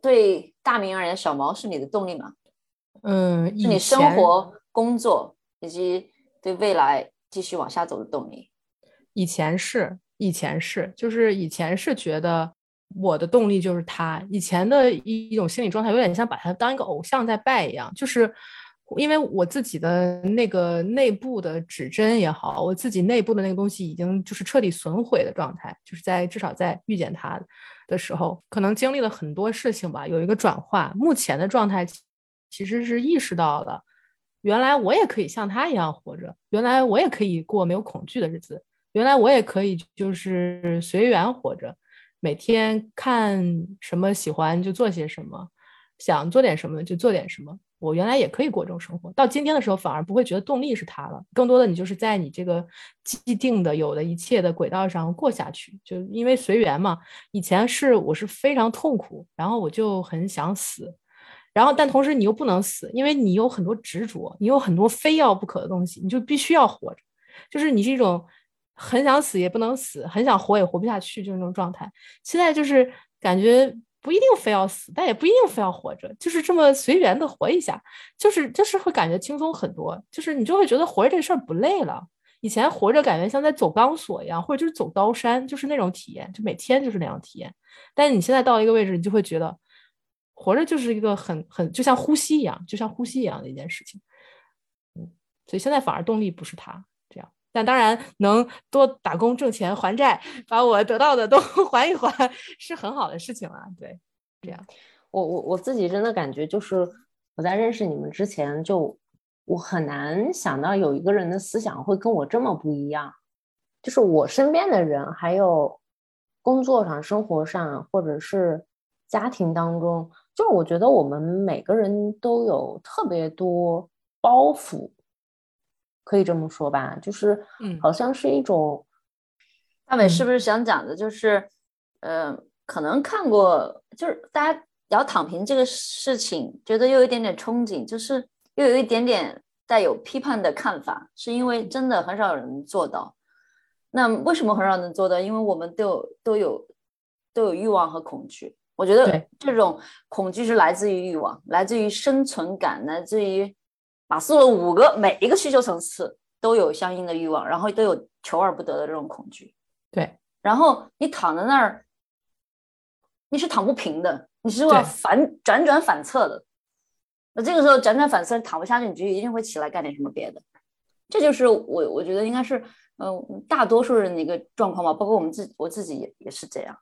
对大明而言，小毛是你的动力吗？嗯，是你生活、工作以及对未来继续往下走的动力。以前是，以前是，就是以前是觉得我的动力就是他。以前的一一种心理状态，有点像把他当一个偶像在拜一样。就是因为我自己的那个内部的指针也好，我自己内部的那个东西已经就是彻底损毁的状态。就是在至少在遇见他的时候，可能经历了很多事情吧，有一个转化。目前的状态。其实是意识到了，原来我也可以像他一样活着，原来我也可以过没有恐惧的日子，原来我也可以就是随缘活着，每天看什么喜欢就做些什么，想做点什么就做点什么。我原来也可以过这种生活，到今天的时候反而不会觉得动力是他了，更多的你就是在你这个既定的有的一切的轨道上过下去，就因为随缘嘛。以前是我是非常痛苦，然后我就很想死。然后，但同时你又不能死，因为你有很多执着，你有很多非要不可的东西，你就必须要活着。就是你是一种很想死也不能死，很想活也活不下去，就那种状态。现在就是感觉不一定非要死，但也不一定非要活着，就是这么随缘的活一下，就是就是会感觉轻松很多。就是你就会觉得活着这事儿不累了。以前活着感觉像在走钢索一样，或者就是走刀山，就是那种体验，就每天就是那样体验。但你现在到一个位置，你就会觉得。活着就是一个很很就像呼吸一样，就像呼吸一样的一件事情，嗯，所以现在反而动力不是他这样，但当然能多打工挣钱还债，把我得到的都 还一还，是很好的事情啊。对，这样，我我我自己真的感觉就是我在认识你们之前，就我很难想到有一个人的思想会跟我这么不一样，就是我身边的人，还有工作上、生活上，或者是家庭当中。就我觉得我们每个人都有特别多包袱，可以这么说吧，就是嗯，好像是一种。大伟是不是想讲的，就是，呃，可能看过，就是大家聊躺平这个事情，觉得又有一点点憧憬，就是又有一点点带有批判的看法，是因为真的很少有人做到。那为什么很少能做到？因为我们都有都有都有欲望和恐惧。我觉得这种恐惧是来自于欲望，来自于生存感，来自于马斯洛五个每一个需求层次都有相应的欲望，然后都有求而不得的这种恐惧。对，然后你躺在那儿，你是躺不平的，你是要反辗转反侧的。那这个时候辗转反侧躺不下去，你就一定会起来干点什么别的。这就是我我觉得应该是嗯大多数人的一个状况吧，包括我们自我自己也也是这样。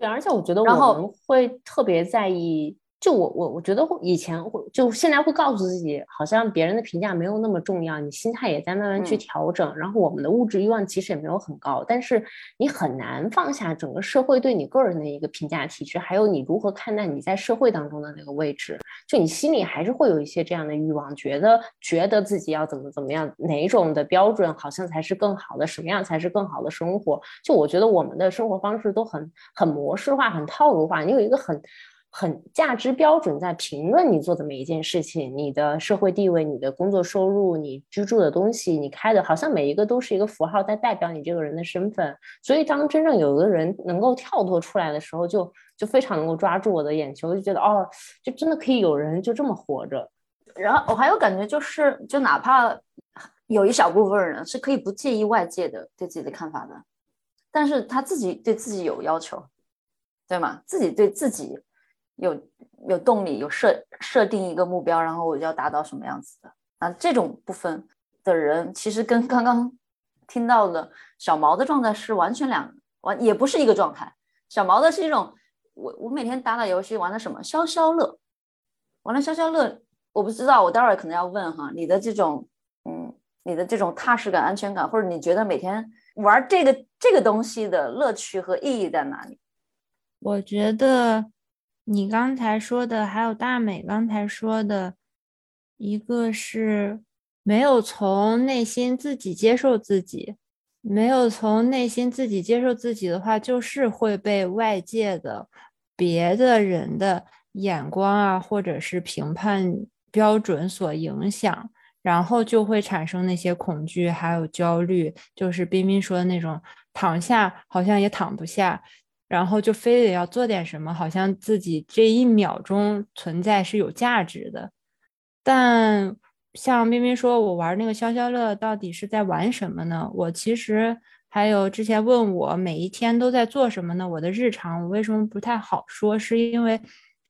对，而且我觉得我们会特别在意就我我我觉得会以前会就现在会告诉自己，好像别人的评价没有那么重要，你心态也在慢慢去嗯调整。然后我们的物质欲望其实也没有很高，但是你很难放下整个社会对你个人的一个评价体制，还有你如何看待你在社会当中的那个位置。就你心里还是会有一些这样的欲望，觉得觉得自己要怎么怎么样，哪一种的标准好像才是更好的，什么样才是更好的生活。就我觉得我们的生活方式都很很模式化、很套路化，你有一个很很价值标准在评论你做的每一件事情，你的社会地位、你的工作收入、你居住的东西、你开的，好像每一个都是一个符号，在代表你这个人的身份。所以当真正有一个人能够跳脱出来的时候，就就非常能够抓住我的眼球，就觉得哦，就真的可以有人就这么活着。然后我还有感觉就是，就哪怕有一小部分人是可以不介意外界的对自己的看法的，但是他自己对自己有要求，对吗？自己对自己有有动力，有设设定一个目标，然后我就要达到什么样子的啊？这种部分的人，其实跟刚刚 听到的小毛的状态是完全两完，也不是一个状态。小毛的是一种，我我每天打打游戏，玩的什么消消乐，玩了消消乐。我不知道，我待会儿可能要问哈，你的这种，嗯，你的这种踏实感、安全感，或者你觉得每天玩这个这个东西的乐趣和意义在哪里？我觉得你刚才说的，还有大美刚才说的，一个是没有从内心自己接受自己，没有从内心自己接受自己的话，就是会被外界的别的人的眼光啊，或者是评判标准所影响，然后就会产生那些恐惧，还有焦虑，就是彬彬说的那种躺下好像也躺不下。然后就非得要做点什么，好像自己这一秒钟存在是有价值的。但像冰冰说，我玩那个消消乐到底是在玩什么呢？我其实还有之前问我每一天都在做什么呢？我的日常我为什么不太好说？是因为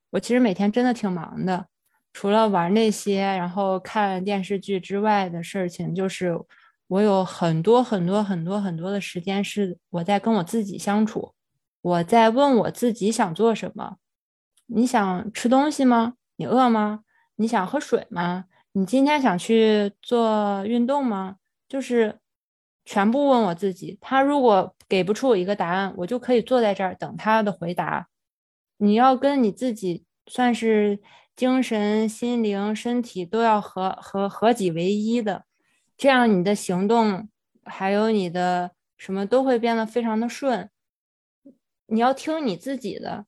我其实每天真的挺忙的，除了玩那些，然后看电视剧之外的事情，就是我有很多很多很多很多的时间是我在跟我自己相处。我在问我自己想做什么？你想吃东西吗？你饿吗？你想喝水吗？你今天想去做运动吗？就是全部问我自己。他如果给不出我一个答案，我就可以坐在这儿等他的回答。你要跟你自己算是精神、心灵、身体都要合合合几为一的，这样你的行动还有你的什么都会变得非常的顺。你要听你自己的，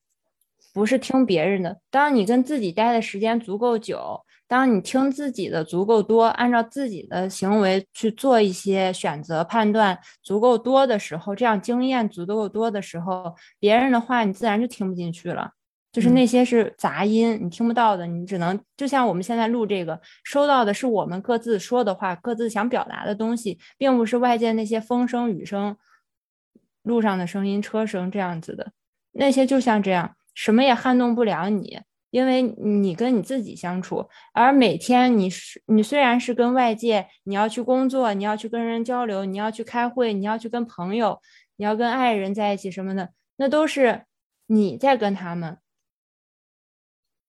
不是听别人的。当你跟自己待的时间足够久，当你听自己的足够多，按照自己的行为去做一些选择判断足够多的时候，这样经验足够多的时候，别人的话你自然就听不进去了。就是那些是杂音，你听不到的，你只能就像我们现在录这个，收到的是我们各自说的话，各自想表达的东西，并不是外界那些风声、雨声。路上的声音、车声这样子的，那些就像这样，什么也撼动不了你，因为你跟你自己相处。而每天你是你虽然是跟外界，你要去工作，你要去跟人交流，你要去开会，你要去跟朋友，你要跟爱人在一起什么的，那都是你在跟他们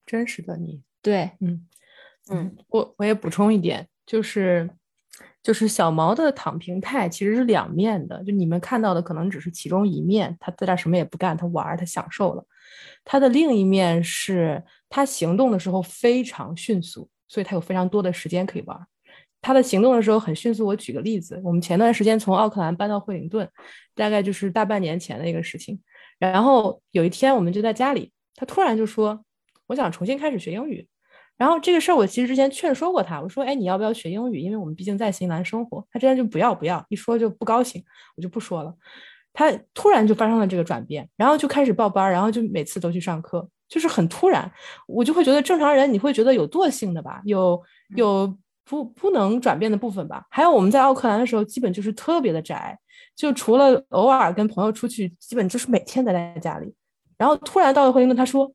真实的你。对，嗯嗯，我我也补充一点，就是就是小毛的躺平态其实是两面的，就你们看到的可能只是其中一面，他在这什么也不干，他玩儿，他享受了。他的另一面是他行动的时候非常迅速，所以他有非常多的时间可以玩儿。他的行动的时候很迅速。我举个例子，我们前段时间从奥克兰搬到惠灵顿，大概就是大半年前的一个事情。然后有一天我们就在家里，他突然就说：“我想重新开始学英语。”然后这个事儿我其实之前劝说过他，我说：“哎，你要不要学英语？因为我们毕竟在新西兰生活。”他之前就不要不要，一说就不高兴，我就不说了。他突然就发生了这个转变，然后就开始报班，然后就每次都去上课，就是很突然。我就会觉得正常人你会觉得有惰性的吧，有有不不能转变的部分吧。还有我们在奥克兰的时候，基本就是特别的宅，就除了偶尔跟朋友出去，基本就是每天待在家里。然后突然到了惠灵顿，他说：“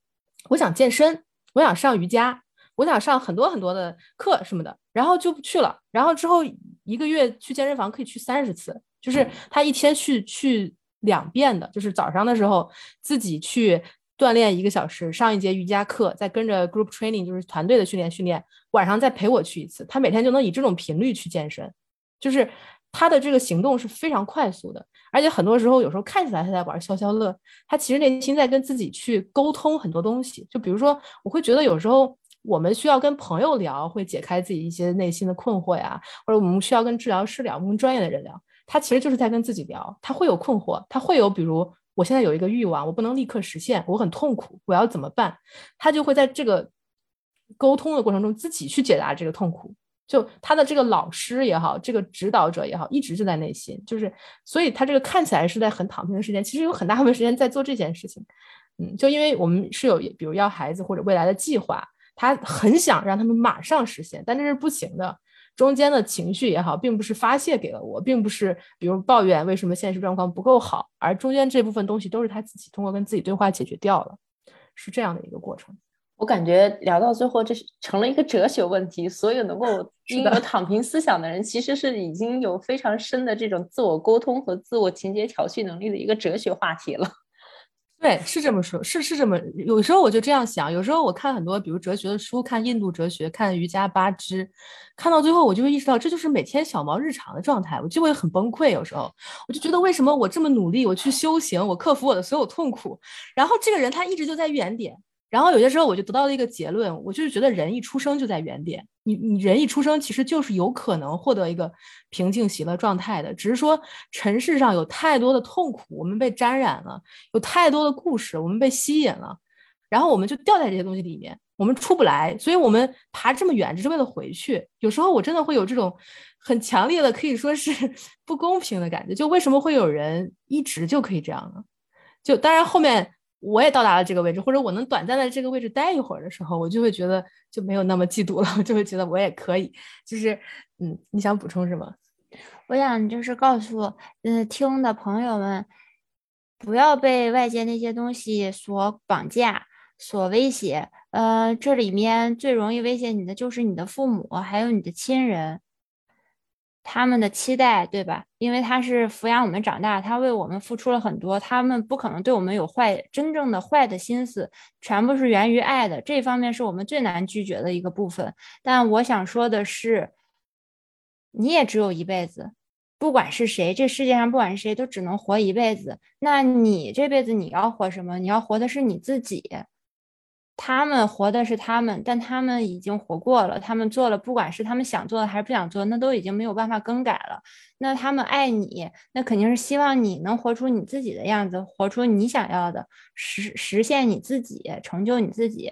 我想健身，我想上瑜伽。”我想上很多很多的课什么的，然后就不去了。然后之后一个月去健身房可以去三十次，就是他一天去去两遍的，就是早上的时候自己去锻炼一个小时，上一节瑜伽课，再跟着 group training，就是团队的训练训练，晚上再陪我去一次。他每天就能以这种频率去健身，就是他的这个行动是非常快速的，而且很多时候有时候看起来他在玩消消乐，他其实内心在跟自己去沟通很多东西。就比如说，我会觉得有时候我们需要跟朋友聊，会解开自己一些内心的困惑呀，或者我们需要跟治疗师聊，跟专业的人聊，他其实就是在跟自己聊，他会有困惑，他会有比如。我现在有一个欲望，我不能立刻实现，我很痛苦，我要怎么办？他就会在这个沟通的过程中自己去解答这个痛苦。就他的这个老师也好，这个指导者也好，一直就在内心，就是所以他这个看起来是在很躺平的时间，其实有很大部分时间在做这件事情。嗯，就因为我们是有比如要孩子或者未来的计划，他很想让他们马上实现，但这是不行的。中间的情绪也好，并不是发泄给了我，并不是比如抱怨为什么现实状况不够好，而中间这部分东西都是他自己通过跟自己对话解决掉了，是这样的一个过程。我感觉聊到最后，这是成了一个哲学问题。所有能够 拥有躺平思想的人，其实是已经有非常深的这种自我沟通和自我情节调序能力的一个哲学话题了。对，是这么说，是是这么。有时候我就这样想，有时候我看很多，比如哲学的书，看印度哲学，看瑜伽八支，看到最后，我就会意识到，这就是每天小毛日常的状态，我就会很崩溃。有时候，我就觉得，为什么我这么努力，我去修行，我克服我的所有痛苦，然后这个人他一直就在原点。然后有些时候我就得到了一个结论，我就是觉得人一出生就在原点。你你人一出生其实就是有可能获得一个平静喜乐状态的，只是说尘世上有太多的痛苦，我们被沾染了；有太多的故事，我们被吸引了，然后我们就掉在这些东西里面，我们出不来。所以我们爬这么远，只是为了回去。有时候我真的会有这种很强烈的，可以说是 不公平的感觉。就为什么会有人一直就可以这样呢？就当然后面。我也到达了这个位置，或者我能短暂在这个位置待一会儿的时候，我就会觉得就没有那么嫉妒了，我就会觉得我也可以。就是，嗯，你想补充什么？我想就是告诉，嗯，听的朋友们，不要被外界那些东西所绑架、所威胁。呃，这里面最容易威胁你的就是你的父母，还有你的亲人。他们的期待，对吧？因为他是抚养我们长大，他为我们付出了很多，他们不可能对我们有坏，真正的坏的心思，全部是源于爱的。这方面是我们最难拒绝的一个部分。但我想说的是，你也只有一辈子，不管是谁，这世界上不管是谁，都只能活一辈子。那你这辈子你要活什么？你要活的是你自己。他们活的是他们，但他们已经活过了。他们做了，不管是他们想做的还是不想做，那都已经没有办法更改了。那他们爱你，那肯定是希望你能活出你自己的样子，活出你想要的，实实现你自己，成就你自己。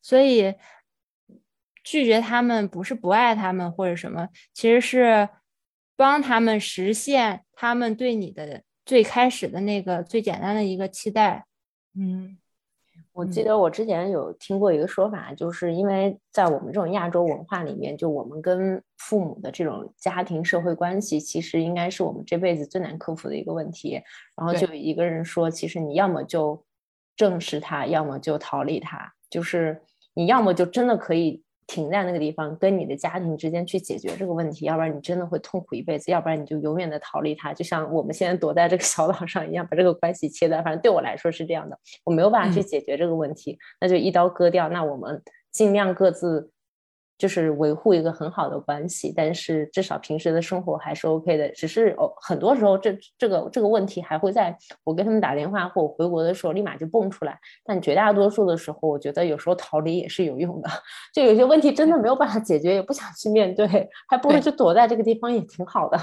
所以拒绝他们不是不爱他们或者什么，其实是帮他们实现他们对你的最开始的那个最简单的一个期待。嗯。我记得我之前有听过一个说法，就是因为在我们这种亚洲文化里面，就我们跟父母的这种家庭社会关系，其实应该是我们这辈子最难克服的一个问题。然后就有一个人说，其实你要么就正视他，要么就逃离他，就是你要么就真的可以。停在那个地方，跟你的家庭之间去解决这个问题，要不然你真的会痛苦一辈子，要不然你就永远的逃离他，就像我们现在躲在这个小岛上一样，把这个关系切断。反正对我来说是这样的，我没有办法去解决这个问题，那就一刀割掉。那我们尽量各自。就是维护一个很好的关系，但是至少平时的生活还是 OK 的。只是哦，很多时候这这个这个问题还会在我跟他们打电话或我回国的时候立马就蹦出来。但绝大多数的时候，我觉得有时候逃离也是有用的。就有些问题真的没有办法解决，也不想去面对，还不如就躲在这个地方也挺好的。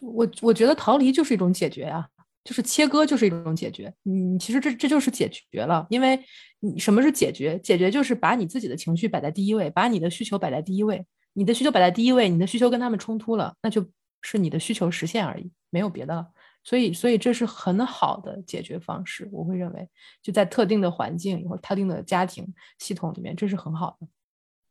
我我觉得逃离就是一种解决啊。就是切割就是一种解决，嗯，其实这这就是解决了，因为你什么是解决？解决就是把你自己的情绪摆在第一位，把你的需求摆在第一位，你的需求摆在第一位，你的需求跟他们冲突了，那就是你的需求实现而已，没有别的了。所以，所以这是很好的解决方式，我会认为就在特定的环境或特定的家庭系统里面，这是很好的。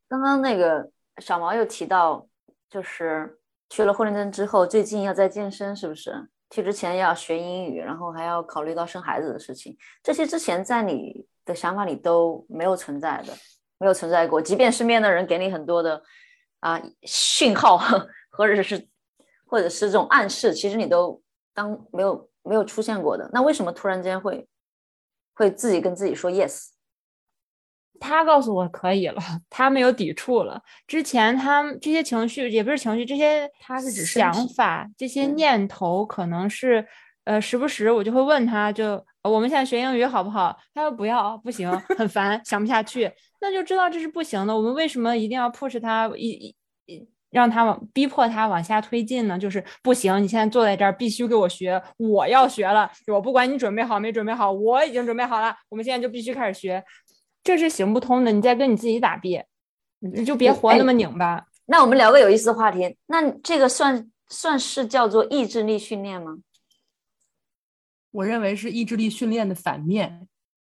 刚刚那个小毛又提到，就是去了霍林顿之后，最近要在健身，是不是？去之前要学英语，然后还要考虑到生孩子的事情，这些之前在你的想法里都没有存在的，没有存在过。即便身边的人给你很多的啊讯号，或者是或者是这种暗示，其实你都当没有没有出现过的。那为什么突然间会会自己跟自己说 yes。他告诉我可以了，他没有抵触了。之前他这些情绪也不是情绪，这些他是指身想法、这些嗯念头，可能是呃时不时我就会问他就，呃我们现在学英语好不好？他说不要，不行，很烦，想不下去。那就知道这是不行的。我们为什么一定要 push 他一一一让他往逼迫他往下推进呢？就是不行，你现在坐在这儿必须给我学，我要学了，我不管你准备好没准备好，我已经准备好了，我们现在就必须开始学，这是行不通的。你在跟你自己打别，你就别活那么拧巴。那我们聊个有意思的话题，那这个算算是叫做意志力训练吗？我认为是意志力训练的反面，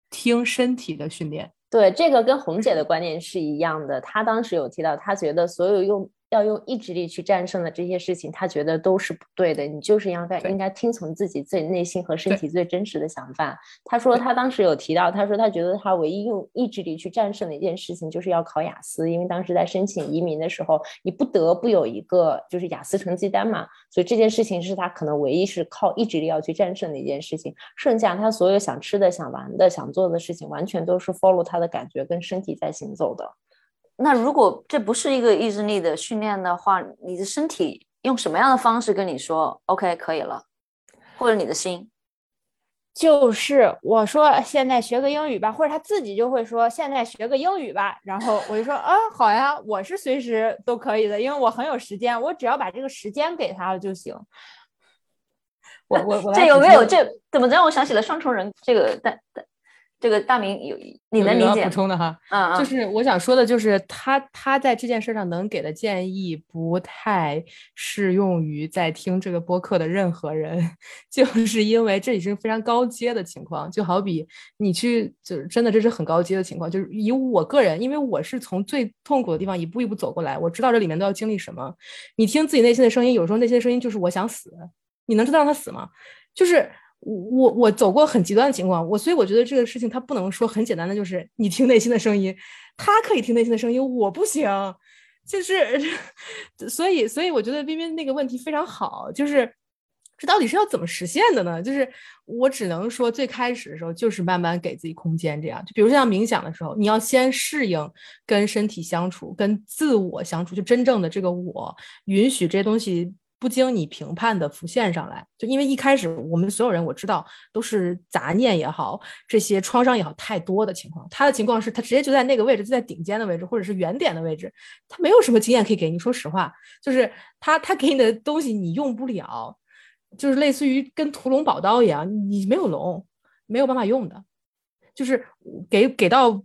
听身体的训练。对，这个跟红姐的观念是一样的。她当时有提到，她觉得所有用要用意志力去战胜的这些事情，他觉得都是不对的。你就是应该应该听从自己最内心和身体最真实的想法。他说他当时有提到，他说他觉得他唯一用意志力去战胜的一件事情就是要考雅思，因为当时在申请移民的时候，你不得不有一个就是雅思成绩单嘛，所以这件事情是他可能唯一是靠意志力要去战胜的一件事情。剩下他所有想吃的、想玩的、想做的事情，完全都是 follow 他的感觉跟身体在行走的。那如果这不是一个意志力的训练的话，你的身体用什么样的方式跟你说 OK 可以了，或者你的心？就是我说现在学个英语吧，或者他自己就会说现在学个英语吧，然后我就说啊好呀，我是随时都可以的，因为我很有时间，我只要把这个时间给他了就行。我我我这有没有这怎么让我想起了双重人这个大大这个大明有你能理解补？充的哈？嗯嗯，就是我想说的，就是他他在这件事上能给的建议不太适用于在听这个播客的任何人，就是因为这已经非常高阶的情况，就好比你去，就是真的这是很高阶的情况，就是以我个人，因为我是从最痛苦的地方一步一步走过来，我知道这里面都要经历什么。你听自己内心的声音，有时候内心的声音就是我想死，你能知道让他死吗？就是我我我走过很极端的情况，我所以我觉得这个事情它不能说很简单的，就是你听内心的声音，他可以听内心的声音，我不行，就是 所以所以我觉得彬彬那个问题非常好，就是这到底是要怎么实现的呢？就是我只能说最开始的时候就是慢慢给自己空间，这样就比如像冥想的时候，你要先适应跟身体相处，跟自我相处，就真正的这个我允许这些东西。不经你评判的浮现上来，就因为一开始我们所有人我知道都是杂念也好，这些创伤也好太多的情况。他的情况是他直接就在那个位置，就在顶尖的位置，或者是原点的位置，他没有什么经验可以给你。说实话，就是他他给你的东西你用不了，就是类似于跟屠龙宝刀一样，你没有龙，没有办法用的。就是给给到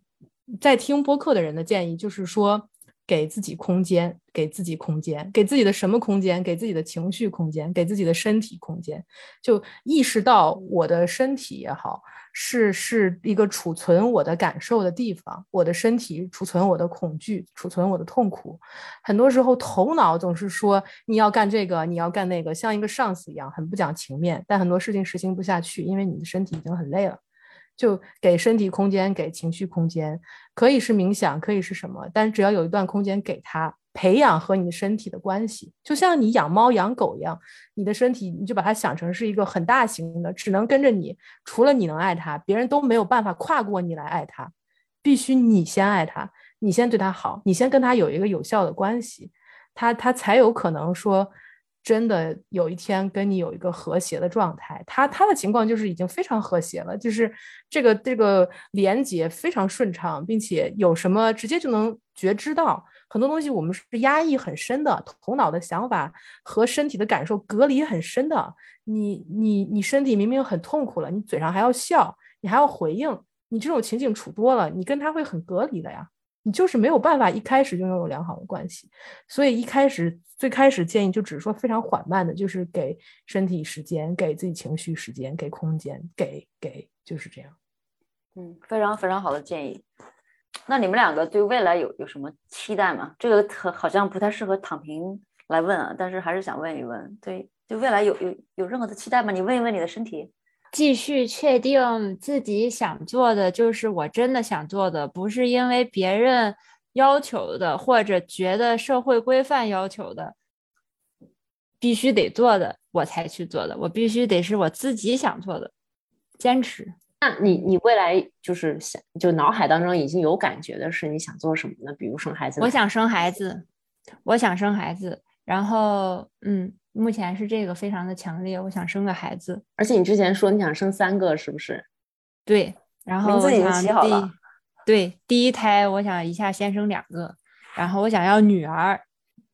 在听播客的人的建议，就是说。给自己空间，给自己空间，给自己的什么空间？给自己的情绪空间，给自己的身体空间。就意识到我的身体也好，是是一个储存我的感受的地方。我的身体储存我的恐惧，储存我的痛苦。很多时候，头脑总是说你要干这个，你要干那个，像一个上司一样，很不讲情面。但很多事情实行不下去，因为你的身体已经很累了。就给身体空间，给情绪空间，可以是冥想，可以是什么，但只要有一段空间给他，培养和你身体的关系，就像你养猫养狗一样，你的身体你就把它想成是一个很大型的，只能跟着你，除了你能爱它，别人都没有办法跨过你来爱它，必须你先爱它，你先对它好，你先跟它有一个有效的关系，它它才有可能说。真的有一天跟你有一个和谐的状态，他他的情况就是已经非常和谐了，就是这个这个连接非常顺畅，并且有什么直接就能觉知到很多东西，我们是压抑很深的，头脑的想法和身体的感受隔离很深的。你你你身体明明很痛苦了，你嘴上还要笑，你还要回应，你这种情景处多了，你跟他会很隔离的呀。你就是没有办法一开始就拥有良好的关系，所以一开始最开始建议就只是说非常缓慢的，就是给身体时间，给自己情绪时间，给空间，给给就是这样。嗯，非常非常好的建议。那你们两个对未来有有什么期待吗？这个特好像不太适合躺平来问啊，但是还是想问一问。对，对未来有有有任何的期待吗？你问一问你的身体。继续确定自己想做的就是我真的想做的，不是因为别人要求的或者觉得社会规范要求的，必须得做的我才去做的，我必须得是我自己想做的，坚持。那你你未来就是想就脑海当中已经有感觉的是你想做什么呢？比如生孩子？我想生孩子，我想生孩子。然后，嗯，目前是这个非常的强烈，我想生个孩子。而且你之前说你想生三个，是不是？对，然后名字已经起好了。对，第一胎我想一下先生两个，然后我想要女儿，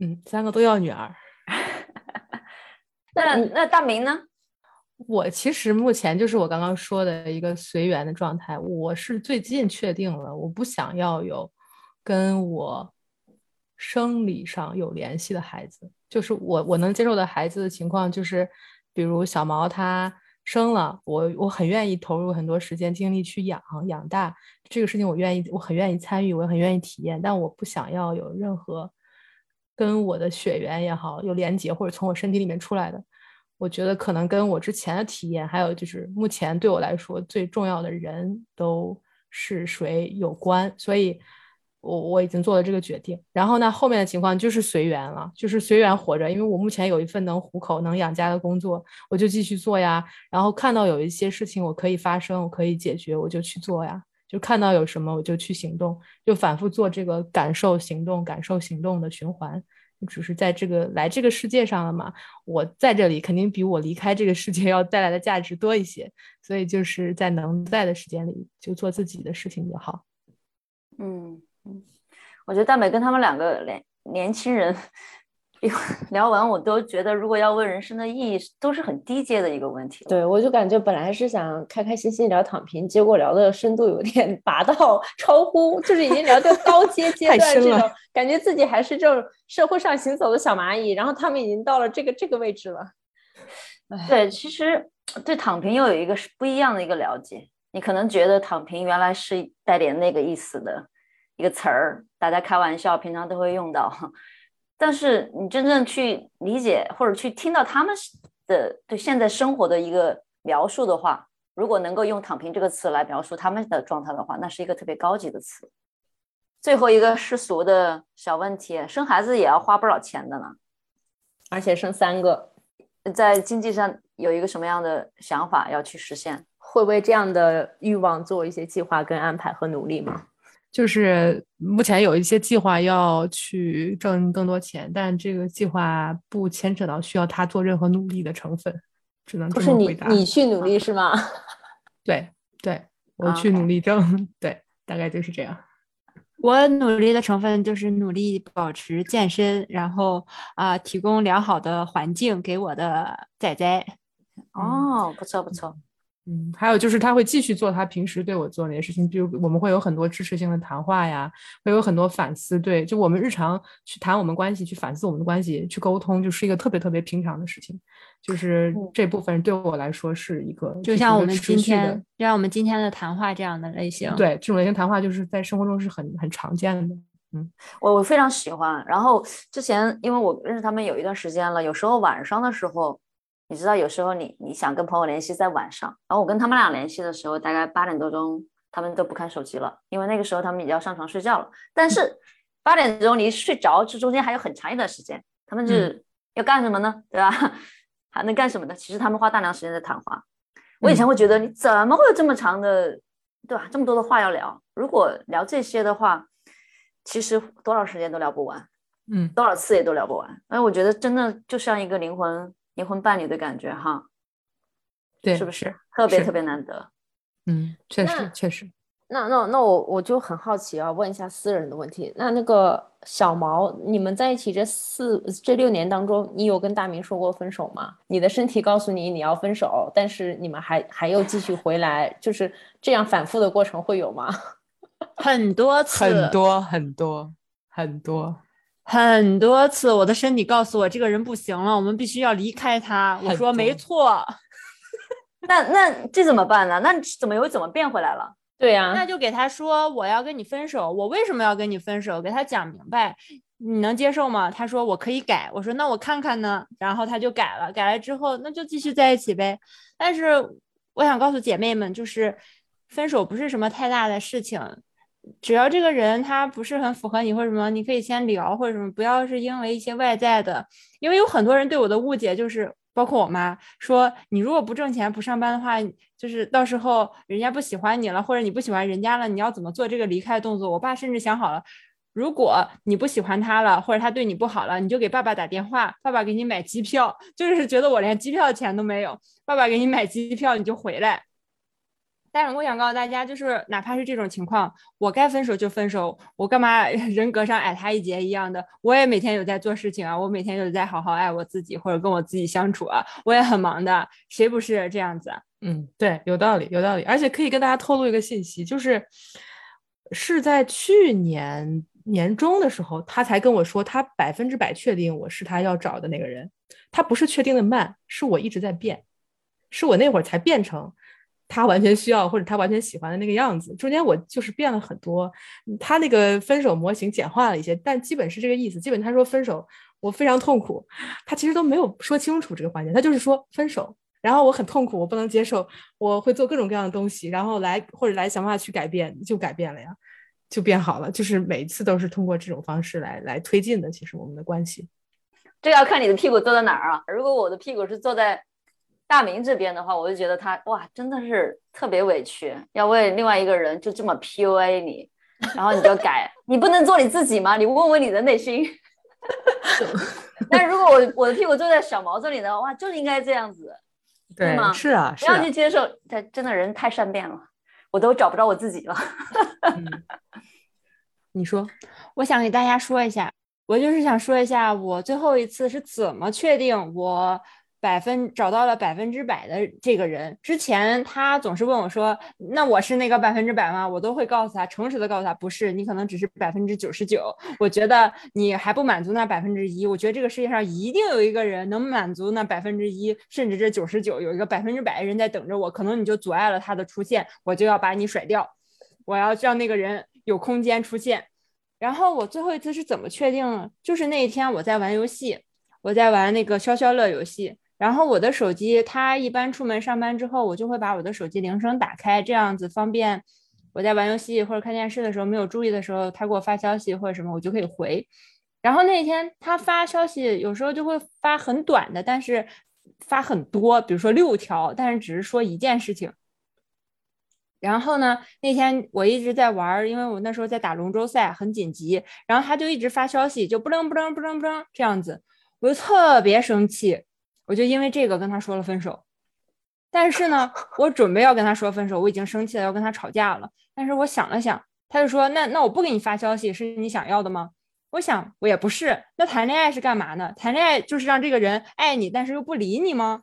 嗯，三个都要女儿。那那大明呢？我其实目前就是我刚刚说的一个随缘的状态。我是最近确定了，我不想要有跟我生理上有联系的孩子。就是我我能接受的孩子的情况，就是比如小毛他生了，我我很愿意投入很多时间精力去养养大这个事情，我愿意，我很愿意参与，我也很愿意体验。但我不想要有任何跟我的血缘也好有连接，或者从我身体里面出来的。我觉得可能跟我之前的体验，还有就是目前对我来说最重要的人都是谁有关，所以我我已经做了这个决定。然后呢，后面的情况就是随缘了，就是随缘活着。因为我目前有一份能糊口、能养家的工作，我就继续做呀。然后看到有一些事情我可以发生，我可以解决，我就去做呀。就看到有什么我就去行动，就反复做这个感受、行动、感受、行动的循环。只是在这个来这个世界上了嘛，我在这里肯定比我离开这个世界 要带来的价值多一些，所以就是在能在的时间里就做自己的事情就好。嗯嗯，我觉得大美跟他们两个年年轻人。聊完我都觉得，如果要问人生的意义，都是很低阶的一个问题。对，我就感觉本来是想开开心心聊躺平，结果聊的深度有点拔到 超乎，就是已经聊到高阶阶段这种，感觉自己还是这种社会上行走的小蚂蚁，然后他们已经到了这个这个位置了。对，其实对躺平又有一个是不一样的一个了解。你可能觉得躺平原来是带点那个意思的一个词儿，大家开玩笑，平常都会用到。但是你真正去理解或者去听到他们的对现在生活的一个描述的话，如果能够用“躺平”这个词来描述他们的状态的话，那是一个特别高级的词。最后一个世俗的小问题，生孩子也要花不少钱的呢，而且生三个，在经济上有一个什么样的想法要去实现？会为这样的欲望做一些计划跟安排和努力吗？就是目前有一些计划要去挣更多钱，但这个计划不牵扯到需要他做任何努力的成分，只能不是你你去努力是吗？对对，我去努力挣，对，大概就是这样。我努力的成分就是努力保持健身，然后啊，提供良好的环境给我的仔仔。哦，不错不错。嗯，还有就是他会继续做他平时对我做那些事情，比如我们会有很多支持性的谈话呀，会有很多反思。对，就我们日常去谈我们关系，去反思我们的关系，去沟通，就是一个特别特别平常的事情。就是这部分对我来说是一个，就像我们今天，就像我们今天的谈话这样的类型。对，这种类型谈话就是在生活中是很很常见的。嗯，我我非常喜欢。然后之前因为我认识他们有一段时间了，有时候晚上的时候。你知道，有时候你你想跟朋友联系在晚上，然后我跟他们俩联系的时候，大概八点多钟，他们都不看手机了，因为那个时候他们已经要上床睡觉了。但是八点钟离睡着，这中间还有很长一段时间，他们是要干什么呢？对吧？还能干什么呢？其实他们花大量时间在谈话。我以前会觉得，你怎么会有这么长的，对吧？这么多的话要聊，如果聊这些的话，其实多少时间都聊不完，嗯，多少次也都聊不完。哎，我觉得真的就像一个灵魂。灵魂伴侣的感觉哈，对，是不是特别特别难得？嗯，确实确实。那那那我我就很好奇啊，问一下私人的问题。那那个小毛，你们在一起这四这六年当中，你有跟大明说过分手吗？你的身体告诉你你要分手，但是你们还还又继续回来，就是这样反复的过程会有吗？很多次，很多很多很多。很多次，我的身体告诉我这个人不行了，我们必须要离开他。我说没错，那那这怎么办呢？那怎么又怎么变回来了？对呀，那就给他说我要跟你分手，我为什么要跟你分手？给他讲明白，你能接受吗？他说我可以改。我说那我看看呢。然后他就改了，改了之后那就继续在一起呗。但是我想告诉姐妹们，就是分手不是什么太大的事情。只要这个人他不是很符合你或者什么，你可以先聊或者什么，不要是因为一些外在的，因为有很多人对我的误解就是包括我妈说，你如果不挣钱不上班的话，就是到时候人家不喜欢你了，或者你不喜欢人家了，你要怎么做这个离开动作？我爸甚至想好了，如果你不喜欢他了，或者他对你不好了，你就给爸爸打电话，爸爸给你买机票，就是觉得我连机票的钱都没有，爸爸给你买机票，你就回来。但是我想告诉大家，就是哪怕是这种情况，我该分手就分手，我干嘛 人格上矮他一截一样的？我也每天有在做事情啊，我每天有在好好爱我自己，或者跟我自己相处啊，我也很忙的，谁不是这样子？嗯，对，有道理，有道理。而且可以跟大家透露一个信息，就是是在去年年中的时候，他才跟我说，他百分之百确定我是他要找的那个人。他不是确定的慢，是我一直在变，是我那会儿才变成。他完全需要或者他完全喜欢的那个样子，中间我就是变了很多。他那个分手模型简化了一些，但基本是这个意思。基本他说分手，我非常痛苦，他其实都没有说清楚这个环节，他就是说分手，然后我很痛苦，我不能接受，我会做各种各样的东西，然后来或者来想办法去改变，就改变了呀，就变好了。就是每一次都是通过这种方式来来推进的。其实我们的关系，这要看你的屁股坐在哪儿啊。如果我的屁股是坐在。大明这边的话，我就觉得他哇，真的是特别委屈，要为另外一个人就这么 PUA 你，然后你就改，你不能做你自己吗？你问问你的内心。但如果我我的屁股坐在小毛这里呢，哇，就是应该这样子，对吗？是啊，不要去接受，他真的人太善变了，我都找不着我自己了。你说，我想给大家说一下，我就是想说一下，我最后一次是怎么确定我。百分找到了百分之百的这个人，之前他总是问我说：“那我是那个百分之百吗？”我都会告诉他，诚实的告诉他，不是，你可能只是百分之九十九。我觉得你还不满足那百分之一。我觉得这个世界上一定有一个人能满足那百分之一，甚至这九十九，有一个百分之百的人在等着我。可能你就阻碍了他的出现，我就要把你甩掉。我要让那个人有空间出现。然后我最后一次是怎么确定？就是那一天我在玩游戏，我在玩那个消消乐游戏。然后我的手机，他一般出门上班之后，我就会把我的手机铃声打开，这样子方便我在玩游戏或者看电视的时候没有注意的时候，他给我发消息或者什么，我就可以回。然后那天他发消息有时候就会发很短的，但是发很多，比如说六条，但是只是说一件事情。然后呢，那天我一直在玩，因为我那时候在打龙舟赛，很紧急。然后他就一直发消息，就不楞不楞不楞不楞这样子，我就特别生气。我就因为这个跟他说了分手，但是呢，我准备要跟他说分手，我已经生气了，要跟他吵架了。但是我想了想，他就说：“那那我不给你发消息，是你想要的吗？”我想，我也不是。那谈恋爱是干嘛呢？谈恋爱就是让这个人爱你，但是又不理你吗？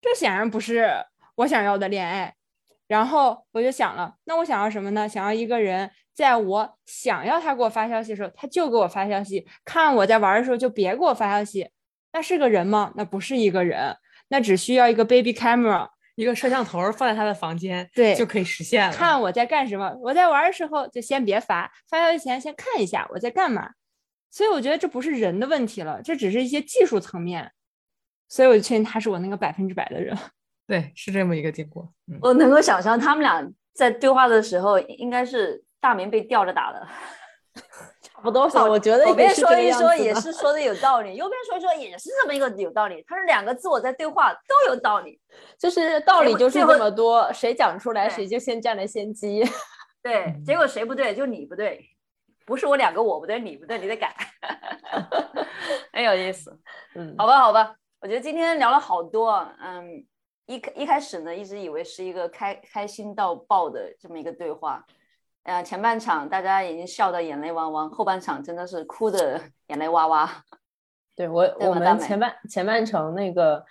这显然不是我想要的恋爱。然后我就想了，那我想要什么呢？想要一个人，在我想要他给我发消息的时候，他就给我发消息；看我在玩的时候，就别给我发消息。那是个人吗？那不是一个人，那只需要一个 baby camera，一个摄像头放在他的房间，对，就可以实现了。看我在干什么，我在玩的时候就先别发，发消息前先看一下我在干嘛。所以我觉得这不是人的问题了，这只是一些技术层面。所以我就确定他是我那个百分之百的人。对，是这么一个结果。我能够想象他们俩在对话的时候，应该是大明被吊着打的。不多少，我觉得左边说一说也是说的有道理，右边说一说也是这么一个有道理。他是两个自我在对话，都有道理，就是道理就是这么多，谁讲出来谁就先占了先机。对，结果谁不对，就你不对，不是我两个我不对，你不对，你得改，很有意思。嗯，好吧，好吧，我觉得今天聊了好多，嗯，一开一开始呢，一直以为是一个开开心到爆的这么一个对话。呃，前半场大家已经笑得眼泪汪汪，后半场真的是哭的 眼泪哇哇。对我，我 们前半前半程那个，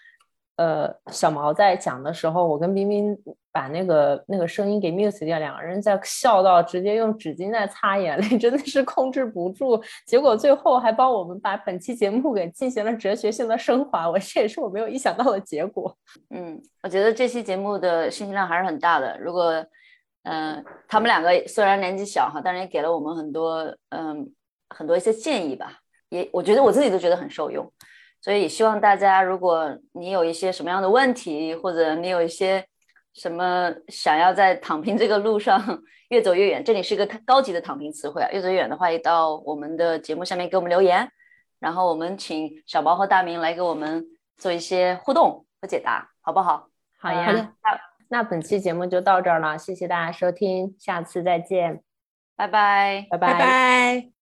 呃，小毛在讲的时候，我跟冰冰把那个那个声音给 mute 掉，两个人在笑到直接用纸巾在擦眼泪，真的是控制不住。结果最后还帮我们把本期节目给进行了哲学性的升华，我 这也是我没有意想到的结果。嗯，我觉得这期节目的信息量还是很大的。如果嗯，他们两个虽然年纪小哈，但是也给了我们很多嗯很多一些建议吧，也我觉得我自己都觉得很受用，所以也希望大家，如果你有一些什么样的问题，或者你有一些什么想要在躺平这个路上越走越远，这里是一个高级的躺平词汇啊，越走越远的话，也到我们的节目下面给我们留言，然后我们请小毛和大明来给我们做一些互动和解答，好不好？好呀，好的那那本期节目就到这儿了，谢谢大家收听，下次再见，拜拜。拜拜拜。